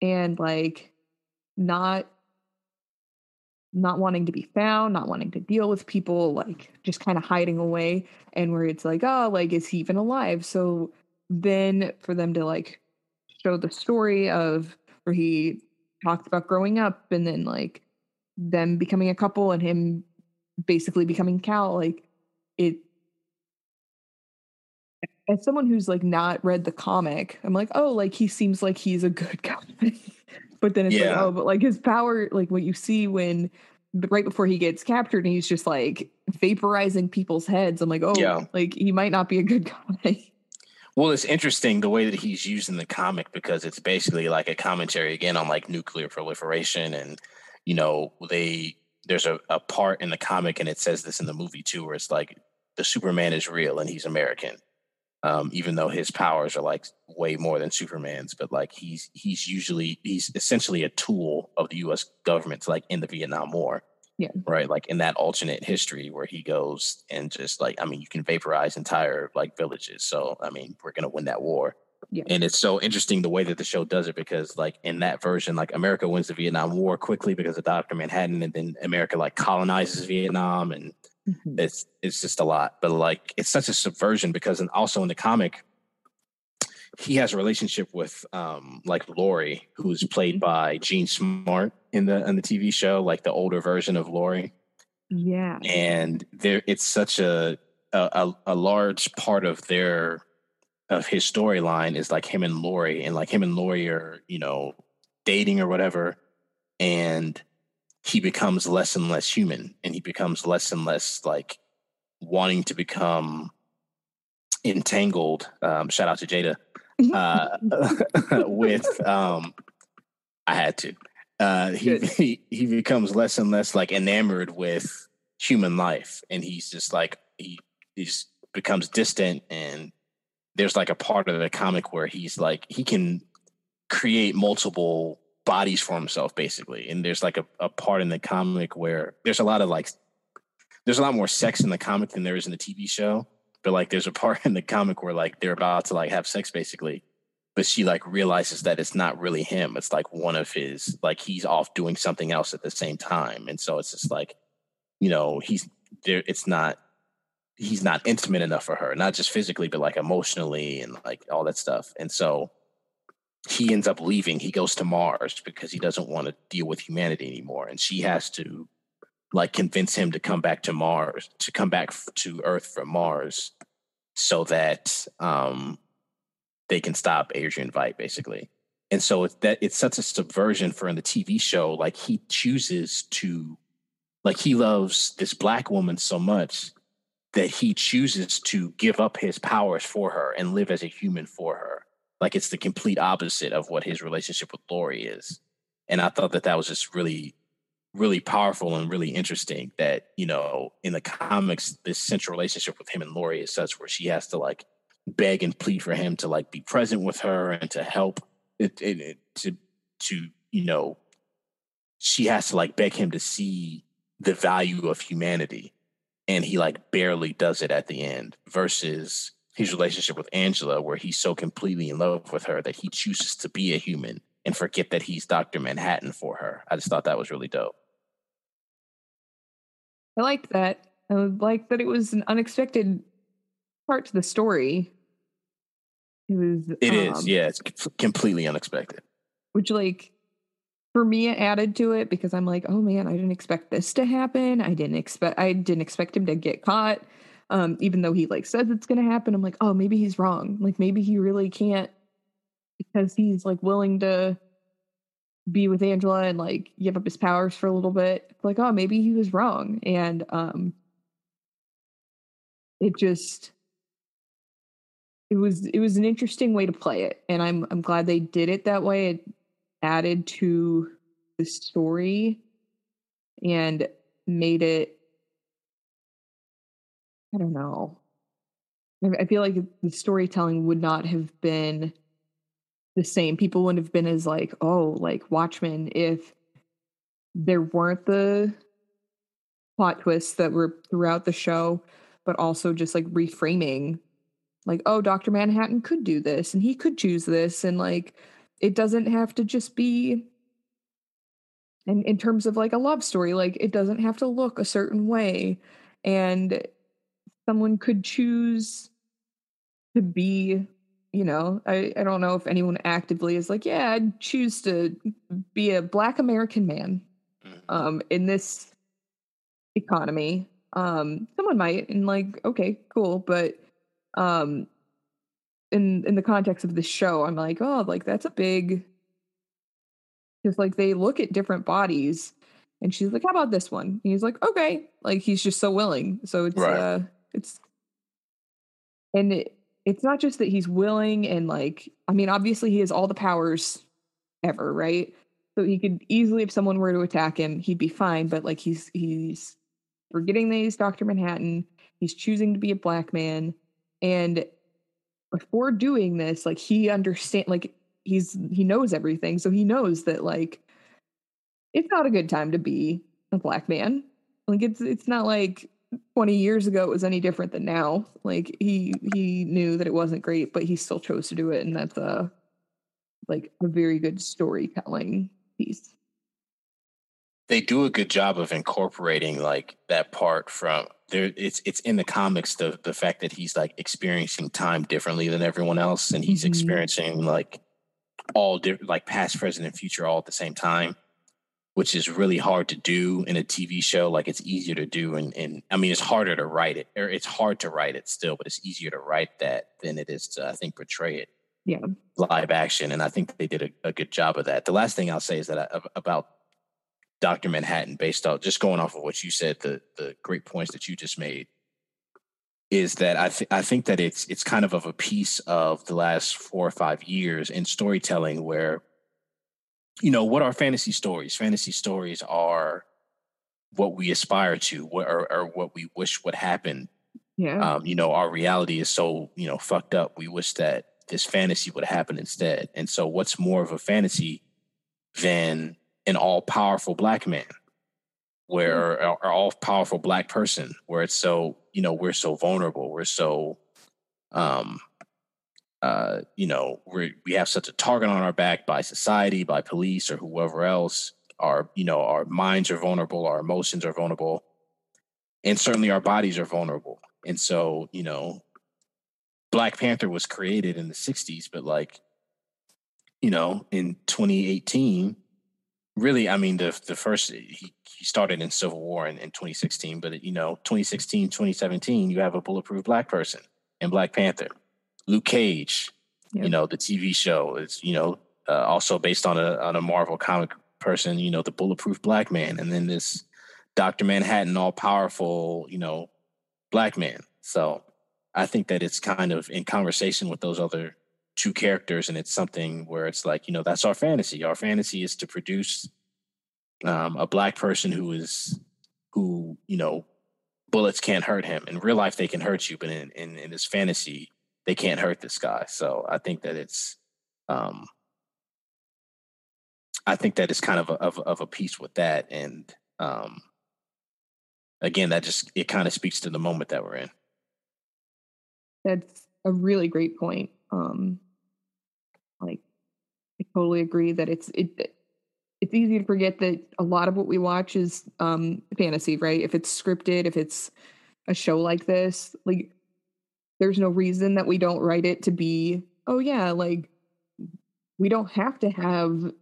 [SPEAKER 3] and like not not wanting to be found, not wanting to deal with people, like just kind of hiding away. And where it's like, oh, like, is he even alive? So then for them to like show the story of where he talked about growing up and then like them becoming a couple and him basically becoming Cal, like it as someone who's like not read the comic, I'm like, oh, like he seems like he's a good *laughs* guy. But then it's yeah. like, oh, but like his power, like what you see when right before he gets captured and he's just like vaporizing people's heads. I'm like, oh, yeah. like he might not be a good *laughs* guy.
[SPEAKER 2] Well, it's interesting the way that he's used in the comic because it's basically like a commentary again on like nuclear proliferation and you know, they there's a, a part in the comic and it says this in the movie too, where it's like the Superman is real and he's American um, even though his powers are like way more than Superman's. But like he's he's usually he's essentially a tool of the U.S. government, like in the Vietnam War.
[SPEAKER 3] Yeah.
[SPEAKER 2] Right. Like in that alternate history where he goes and just like I mean you can vaporize entire like villages. So I mean we're gonna win that war. Yeah. And it's so interesting the way that the show does it because like in that version, like America wins the Vietnam War quickly because of Dr. Manhattan, and then America like colonizes Vietnam and Mm-hmm. It's it's just a lot, but like it's such a subversion because and also in the comic, he has a relationship with um like Laurie, who's played mm-hmm. by Jean Smart in the in the TV show, like the older version of Laurie.
[SPEAKER 3] Yeah,
[SPEAKER 2] and there it's such a a, a large part of their of his storyline is like him and Laurie, and like him and Laurie are you know dating or whatever, and he becomes less and less human and he becomes less and less like wanting to become entangled um, shout out to jada *laughs* uh, *laughs* with um, i had to. Uh, he, he he becomes less and less like enamored with human life and he's just like he he just becomes distant and there's like a part of the comic where he's like he can create multiple bodies for himself basically. And there's like a, a part in the comic where there's a lot of like there's a lot more sex in the comic than there is in the tv show. But like there's a part *laughs* in the comic where like they're about to like have sex basically. But she like realizes that it's not really him. It's like one of his like he's off doing something else at the same time. And so it's just like you know he's there it's not he's not intimate enough for her. Not just physically but like emotionally and like all that stuff. And so he ends up leaving. He goes to Mars because he doesn't want to deal with humanity anymore. And she has to like convince him to come back to Mars, to come back to Earth from Mars so that um, they can stop Adrian Veidt, basically. And so it's that it's such a subversion for in the TV show. Like he chooses to, like he loves this black woman so much that he chooses to give up his powers for her and live as a human for her like it's the complete opposite of what his relationship with Laurie is. And I thought that that was just really, really powerful and really interesting that, you know, in the comics, this central relationship with him and Laurie is such where she has to like beg and plead for him to like be present with her and to help it, it, it to, to, you know, she has to like beg him to see the value of humanity. And he like barely does it at the end versus his relationship with Angela, where he's so completely in love with her that he chooses to be a human and forget that he's Dr. Manhattan for her. I just thought that was really dope.
[SPEAKER 3] I liked that. I liked that it was an unexpected part to the story. It was.
[SPEAKER 2] It um, is, yeah. It's completely unexpected.
[SPEAKER 3] Which, like, for me, it added to it because I'm like, oh man, I didn't expect this to happen. I didn't expect. I didn't expect him to get caught um, even though he like says it's gonna happen. I'm like, oh, maybe he's wrong. Like maybe he really can't because he's like willing to be with Angela and like give up his powers for a little bit. Like, oh, maybe he was wrong. And um it just it was it was an interesting way to play it, and I'm I'm glad they did it that way. It added to the story and made it. I don't know. I feel like the storytelling would not have been the same. People wouldn't have been as like, oh, like Watchmen if there weren't the plot twists that were throughout the show, but also just like reframing like, oh, Dr. Manhattan could do this and he could choose this. And like, it doesn't have to just be and in terms of like a love story, like it doesn't have to look a certain way. And someone could choose to be, you know, I, I don't know if anyone actively is like, yeah, I'd choose to be a black American man mm-hmm. um in this economy. Um, someone might, and like, okay, cool, but um in in the context of the show i'm like oh like that's a big because like they look at different bodies and she's like how about this one and he's like okay like he's just so willing so it's right. uh it's and it, it's not just that he's willing and like i mean obviously he has all the powers ever right? So he could easily if someone were to attack him he'd be fine but like he's he's forgetting that he's dr manhattan he's choosing to be a black man and before doing this like he understand like he's he knows everything so he knows that like it's not a good time to be a black man. Like it's it's not like 20 years ago it was any different than now. Like he he knew that it wasn't great but he still chose to do it and that's a like a very good storytelling piece.
[SPEAKER 2] They do a good job of incorporating like that part from there it's it's in the comics the the fact that he's like experiencing time differently than everyone else and he's mm-hmm. experiencing like all different like past present and future all at the same time which is really hard to do in a tv show like it's easier to do and and i mean it's harder to write it or it's hard to write it still but it's easier to write that than it is to i think portray it
[SPEAKER 3] yeah
[SPEAKER 2] live action and i think they did a, a good job of that the last thing i'll say is that I, about Dr. Manhattan, based off just going off of what you said, the the great points that you just made, is that I th- I think that it's it's kind of of a piece of the last four or five years in storytelling where, you know, what are fantasy stories? Fantasy stories are what we aspire to, what or, or what we wish would happen.
[SPEAKER 3] Yeah.
[SPEAKER 2] Um, you know, our reality is so you know fucked up. We wish that this fantasy would happen instead. And so, what's more of a fantasy than an all powerful black man, where mm-hmm. or, all powerful black person, where it's so you know we're so vulnerable, we're so um uh you know we we have such a target on our back by society, by police or whoever else. Our you know our minds are vulnerable, our emotions are vulnerable, and certainly our bodies are vulnerable. And so you know, Black Panther was created in the '60s, but like you know in 2018 really, I mean, the the first he, he started in Civil War in, in 2016, but you know, 2016, 2017, you have a bulletproof black person in Black Panther, Luke Cage, yep. you know, the TV show is you know uh, also based on a on a Marvel comic person, you know, the bulletproof black man, and then this Doctor Manhattan, all powerful, you know, black man. So I think that it's kind of in conversation with those other two characters and it's something where it's like you know that's our fantasy our fantasy is to produce um, a black person who is who you know bullets can't hurt him in real life they can hurt you but in in, in this fantasy they can't hurt this guy so i think that it's um i think that it's kind of a, of, of a piece with that and um again that just it kind of speaks to the moment that we're in
[SPEAKER 3] that's a really great point um, like I totally agree that it's it it's easy to forget that a lot of what we watch is um fantasy, right? If it's scripted, if it's a show like this, like there's no reason that we don't write it to be, oh yeah, like we don't have to have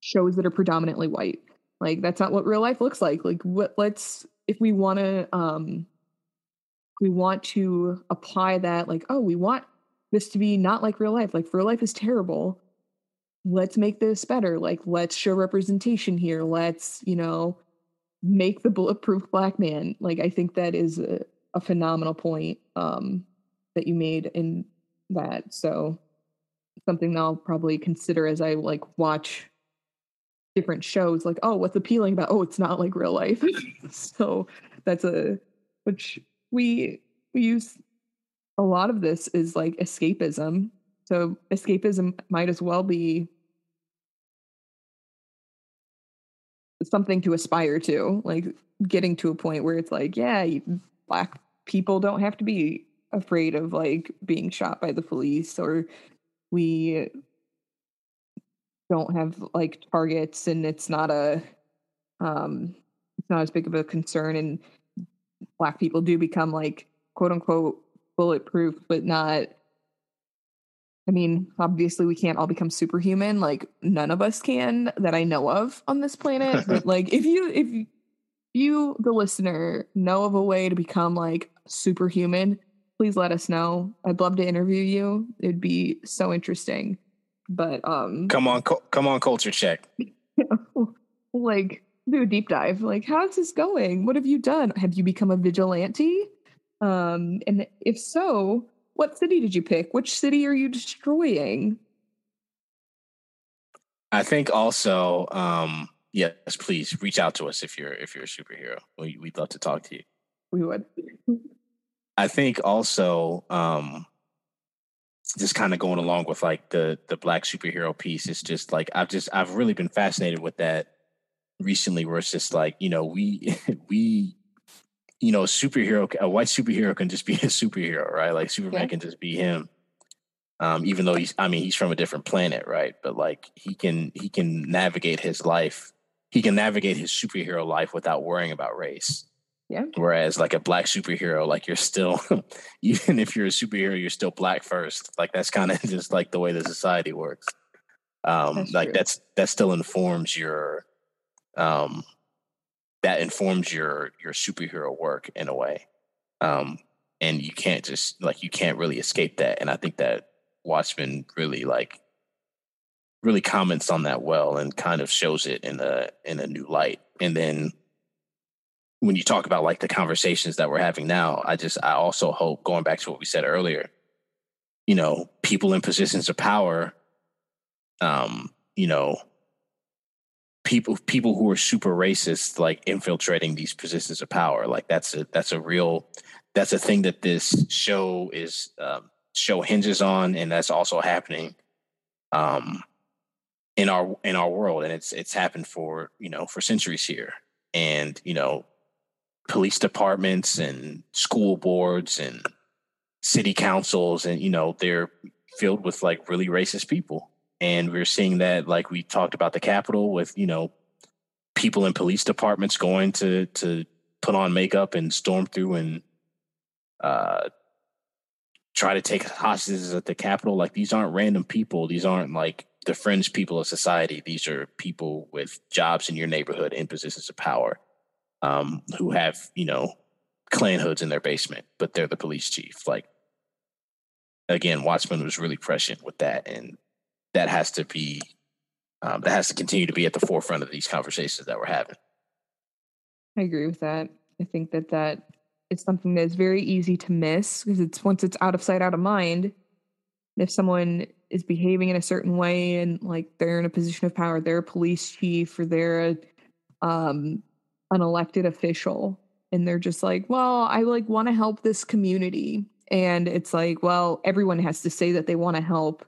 [SPEAKER 3] shows that are predominantly white. Like that's not what real life looks like. Like what let's if we want to um we want to apply that like oh we want this to be not like real life like real life is terrible. Let's make this better. Like let's show representation here. Let's you know make the bulletproof black man. Like i think that is a, a phenomenal point um that you made in that. So something that I'll probably consider as I like watch different shows like oh what's appealing about oh it's not like real life *laughs* so that's a which we we use a lot of this is like escapism so escapism might as well be something to aspire to like getting to a point where it's like yeah black people don't have to be afraid of like being shot by the police or we don't have like targets and it's not a um it's not as big of a concern and black people do become like quote unquote bulletproof but not I mean, obviously we can't all become superhuman. Like none of us can that I know of on this planet. but *laughs* like if you if you, you the listener know of a way to become like superhuman, please let us know. I'd love to interview you. It'd be so interesting. But um
[SPEAKER 2] come on, come on, culture check. *laughs*
[SPEAKER 3] like do a deep dive. Like, how's this going? What have you done? Have you become a vigilante? Um, and if so, what city did you pick? Which city are you destroying?
[SPEAKER 2] I think also, um, yes, please reach out to us if you're if you're a superhero. We, we'd love to talk to you.
[SPEAKER 3] We would.
[SPEAKER 2] I think also, um, just kind of going along with like the the black superhero piece is just like I've just I've really been fascinated with that recently where it's just like you know we *laughs* we you know superhero a white superhero can just be *laughs* a superhero right like Superman yeah. can just be him um even though he's I mean he's from a different planet right but like he can he can navigate his life he can navigate his superhero life without worrying about race
[SPEAKER 3] yeah.
[SPEAKER 2] Whereas like a black superhero, like you're still, *laughs* even if you're a superhero, you're still black first. Like that's kind of *laughs* just like the way the society works. Um, that's like true. that's that still informs your, um, that informs your your superhero work in a way. Um, and you can't just like you can't really escape that. And I think that Watchmen really like really comments on that well and kind of shows it in a in a new light. And then when you talk about like the conversations that we're having now, I just I also hope going back to what we said earlier, you know, people in positions of power, um, you know, people people who are super racist like infiltrating these positions of power, like that's a that's a real that's a thing that this show is um, show hinges on, and that's also happening um in our in our world, and it's it's happened for you know for centuries here, and you know police departments and school boards and city councils and you know they're filled with like really racist people. And we're seeing that like we talked about the capitol with you know people in police departments going to to put on makeup and storm through and uh try to take hostages at the capitol. Like these aren't random people. These aren't like the fringe people of society these are people with jobs in your neighborhood in positions of power um, who have you know Klan hoods in their basement, but they're the police chief. Like again, Watchmen was really prescient with that, and that has to be um, that has to continue to be at the forefront of these conversations that we're having.
[SPEAKER 3] I agree with that. I think that that is something that is very easy to miss because it's once it's out of sight, out of mind. If someone is behaving in a certain way and like they're in a position of power, they're a police chief or they're a um, an elected official and they're just like, well, I like want to help this community. And it's like, well, everyone has to say that they want to help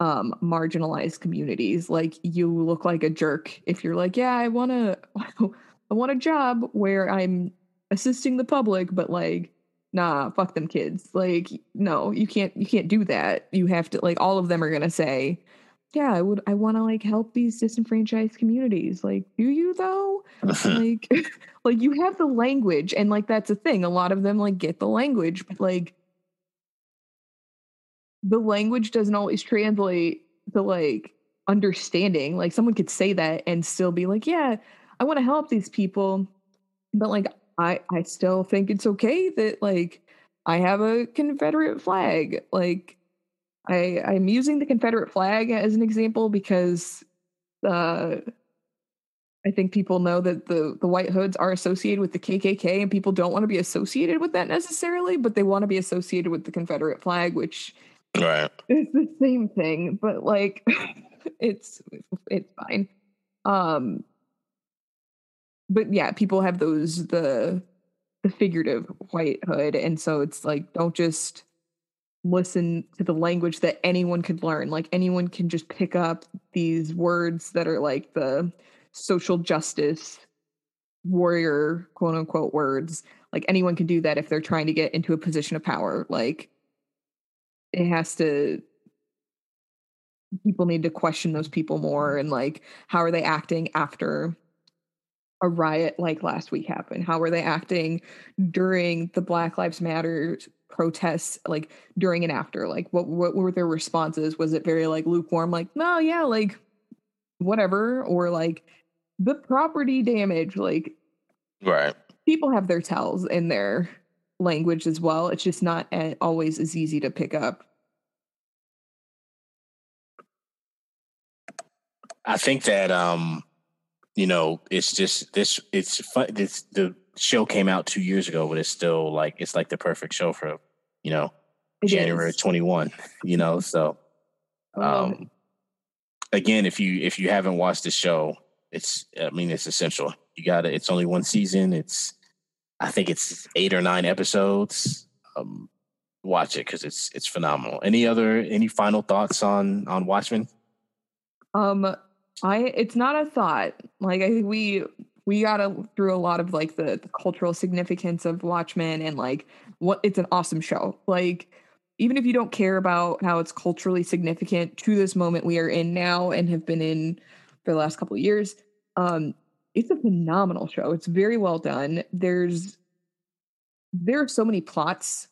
[SPEAKER 3] um marginalized communities. Like you look like a jerk if you're like, yeah, I want to *laughs* I want a job where I'm assisting the public, but like nah, fuck them kids. Like no, you can't you can't do that. You have to like all of them are going to say, yeah, I would I want to like help these disenfranchised communities. Like, do you though? *laughs* like *laughs* like you have the language and like that's a thing. A lot of them like get the language, but like the language doesn't always translate to like understanding. Like someone could say that and still be like, "Yeah, I want to help these people." But like I I still think it's okay that like I have a Confederate flag. Like I I'm using the Confederate flag as an example because uh I think people know that the the White Hoods are associated with the KKK, and people don't want to be associated with that necessarily, but they want to be associated with the Confederate flag, which
[SPEAKER 2] right *laughs*
[SPEAKER 3] is the same thing. But like, *laughs* it's it's fine. Um, but yeah, people have those the the figurative White Hood, and so it's like don't just listen to the language that anyone could learn. Like anyone can just pick up these words that are like the social justice warrior quote unquote words like anyone can do that if they're trying to get into a position of power like it has to people need to question those people more and like how are they acting after a riot like last week happened. How were they acting during the black lives matter protests like during and after? Like what what were their responses? Was it very like lukewarm like no yeah like whatever or like the property damage like
[SPEAKER 2] right.
[SPEAKER 3] people have their tells in their language as well. It's just not always as easy to pick up.
[SPEAKER 2] I think that um you know it's just this it's fun this the show came out two years ago but it's still like it's like the perfect show for you know it january is. 21 you know so um again if you if you haven't watched the show it's I mean it's essential. You got it. It's only one season. It's I think it's eight or nine episodes. Um, watch it because it's it's phenomenal. Any other any final thoughts on on Watchmen?
[SPEAKER 3] Um, I it's not a thought. Like I think we we got a, through a lot of like the, the cultural significance of Watchmen and like what it's an awesome show. Like even if you don't care about how it's culturally significant to this moment we are in now and have been in for the last couple of years. Um, it's a phenomenal show. It's very well done. There's there are so many plots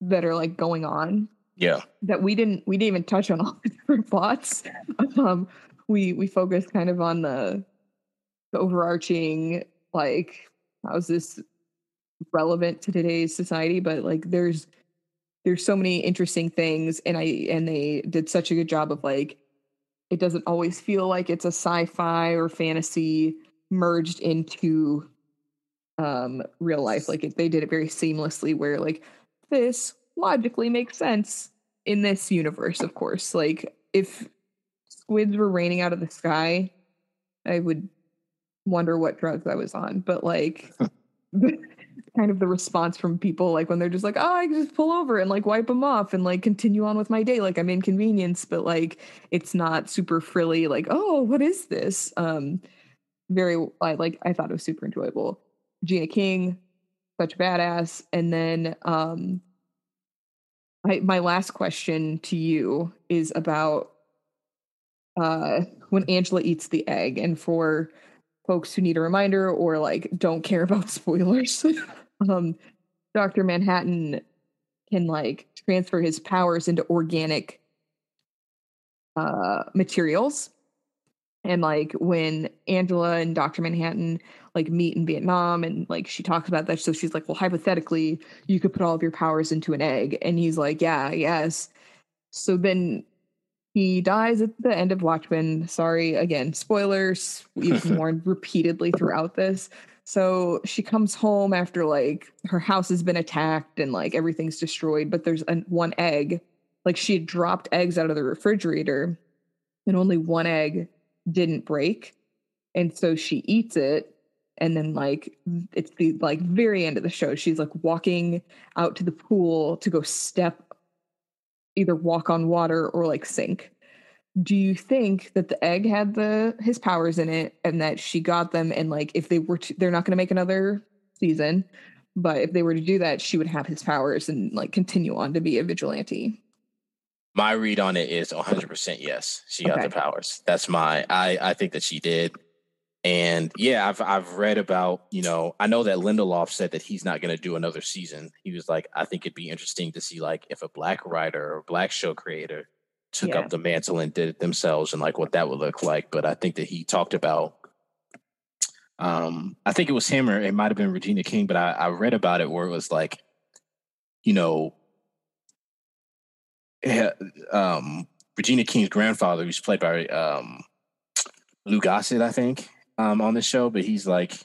[SPEAKER 3] that are like going on.
[SPEAKER 2] Yeah.
[SPEAKER 3] That we didn't we didn't even touch on all *laughs* the different plots. um, we we focused kind of on the the overarching like how's this relevant to today's society, but like there's there's so many interesting things and I and they did such a good job of like it doesn't always feel like it's a sci-fi or fantasy merged into um real life. Like it, they did it very seamlessly where like this logically makes sense in this universe of course. Like if squids were raining out of the sky i would wonder what drugs i was on but like *laughs* kind of the response from people like when they're just like oh i just pull over and like wipe them off and like continue on with my day like i'm inconvenienced but like it's not super frilly like oh what is this? Um very I like i thought it was super enjoyable. Gina King such a badass and then um I, my last question to you is about uh when angela eats the egg and for folks who need a reminder or like don't care about *laughs* spoilers um, Dr. Manhattan can like transfer his powers into organic uh, materials. And like when Angela and Dr. Manhattan like meet in Vietnam and like she talks about that. So she's like, well, hypothetically, you could put all of your powers into an egg. And he's like, yeah, yes. So then he dies at the end of Watchmen. Sorry, again, spoilers. We've *laughs* warned repeatedly throughout this. So she comes home after like her house has been attacked and like everything's destroyed, but there's an, one egg. Like she had dropped eggs out of the refrigerator and only one egg didn't break. And so she eats it. And then like it's the like very end of the show. She's like walking out to the pool to go step either walk on water or like sink. Do you think that the egg had the his powers in it and that she got them and like if they were to, they're not going to make another season but if they were to do that she would have his powers and like continue on to be a vigilante?
[SPEAKER 2] My read on it is 100% yes she got okay. the powers. That's my i i think that she did and yeah i've i've read about you know i know that lindelof said that he's not going to do another season he was like i think it'd be interesting to see like if a black writer or black show creator took yeah. up the mantle and did it themselves and like what that would look like. But I think that he talked about um I think it was him or it might have been Regina King, but I, I read about it where it was like, you know, um Regina King's grandfather, who's played by um Lou Gossett, I think. Um, on the show, but he's like,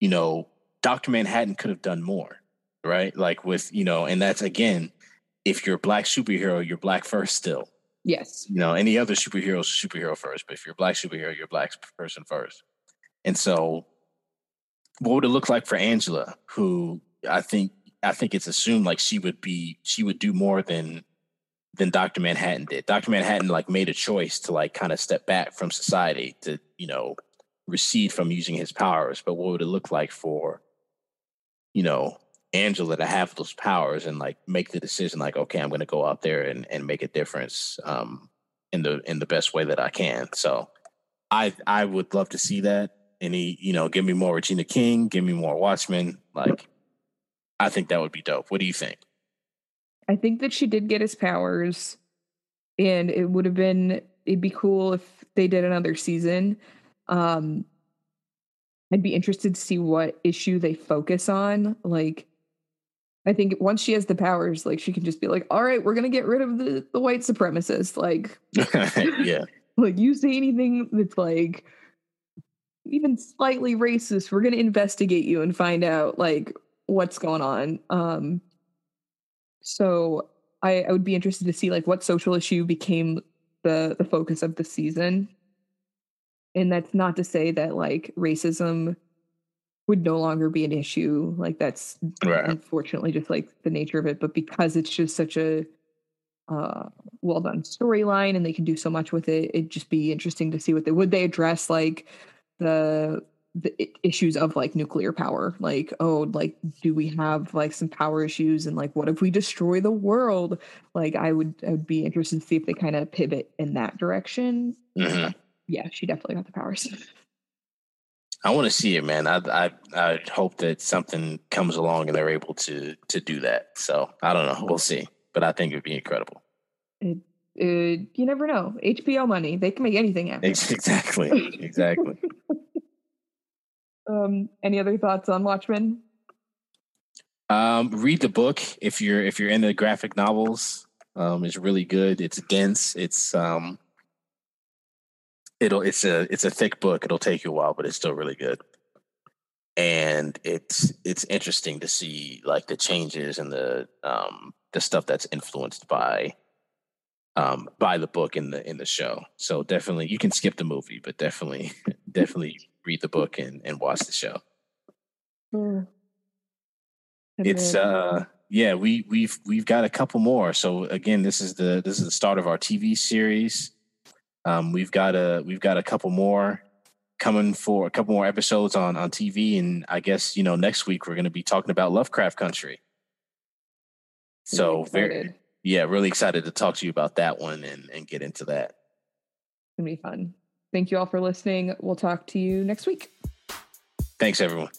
[SPEAKER 2] you know, Doctor Manhattan could have done more, right? Like with you know, and that's again, if you're a black superhero, you're black first still.
[SPEAKER 3] Yes.
[SPEAKER 2] You know, any other superhero is superhero first, but if you're a black superhero, you're a black person first. And so, what would it look like for Angela, who I think I think it's assumed like she would be she would do more than than Dr. Manhattan did. Dr. Manhattan like made a choice to like kind of step back from society to, you know, recede from using his powers. But what would it look like for, you know, Angela to have those powers and like make the decision like, okay, I'm gonna go out there and, and make a difference um in the in the best way that I can. So I I would love to see that. Any, you know, give me more Regina King, give me more Watchmen. Like I think that would be dope. What do you think?
[SPEAKER 3] I think that she did get his powers, and it would have been it'd be cool if they did another season. Um, I'd be interested to see what issue they focus on. Like, I think once she has the powers, like she can just be like, "All right, we're gonna get rid of the the white supremacists." Like, *laughs*
[SPEAKER 2] yeah, *laughs*
[SPEAKER 3] like you say anything that's like even slightly racist, we're gonna investigate you and find out like what's going on. Um, so I, I would be interested to see like what social issue became the the focus of the season. And that's not to say that like racism would no longer be an issue. Like that's
[SPEAKER 2] right.
[SPEAKER 3] unfortunately just like the nature of it. But because it's just such a uh, well done storyline and they can do so much with it, it'd just be interesting to see what they would they address like the the issues of like nuclear power like oh like do we have like some power issues and like what if we destroy the world like i would i would be interested to see if they kind of pivot in that direction
[SPEAKER 2] mm-hmm.
[SPEAKER 3] Yeah she definitely got the powers. *laughs*
[SPEAKER 2] I want to see it man. I, I i hope that something comes along and they're able to to do that. So i don't know. We'll see. But i think it'd be incredible.
[SPEAKER 3] It, it, you never know. Hbo money they can make anything happen.
[SPEAKER 2] Exactly *laughs* exactly.
[SPEAKER 3] Um, any other thoughts on Watchmen?
[SPEAKER 2] Um, read the book if you're if you're into graphic novels. Um, it's really good. It's dense. It's um, it'll it's a it's a thick book. It'll take you a while, but it's still really good. And it's it's interesting to see like the changes and the um the stuff that's influenced by um by the book in the in the show. So definitely you can skip the movie, but definitely *laughs* definitely read the book and, and watch the show.
[SPEAKER 3] Mm.
[SPEAKER 2] It's uh yeah, we we've we've got a couple more. So again, this is the this is the start of our TV series. Um, we've got a we've got a couple more coming for a couple more episodes on on TV, and I guess you know next week we're going to be talking about Lovecraft Country. So very yeah, really excited to talk to you about that one and and get into that.
[SPEAKER 3] It's gonna be fun. Thank you all for listening. We'll talk to you next week.
[SPEAKER 2] Thanks, everyone.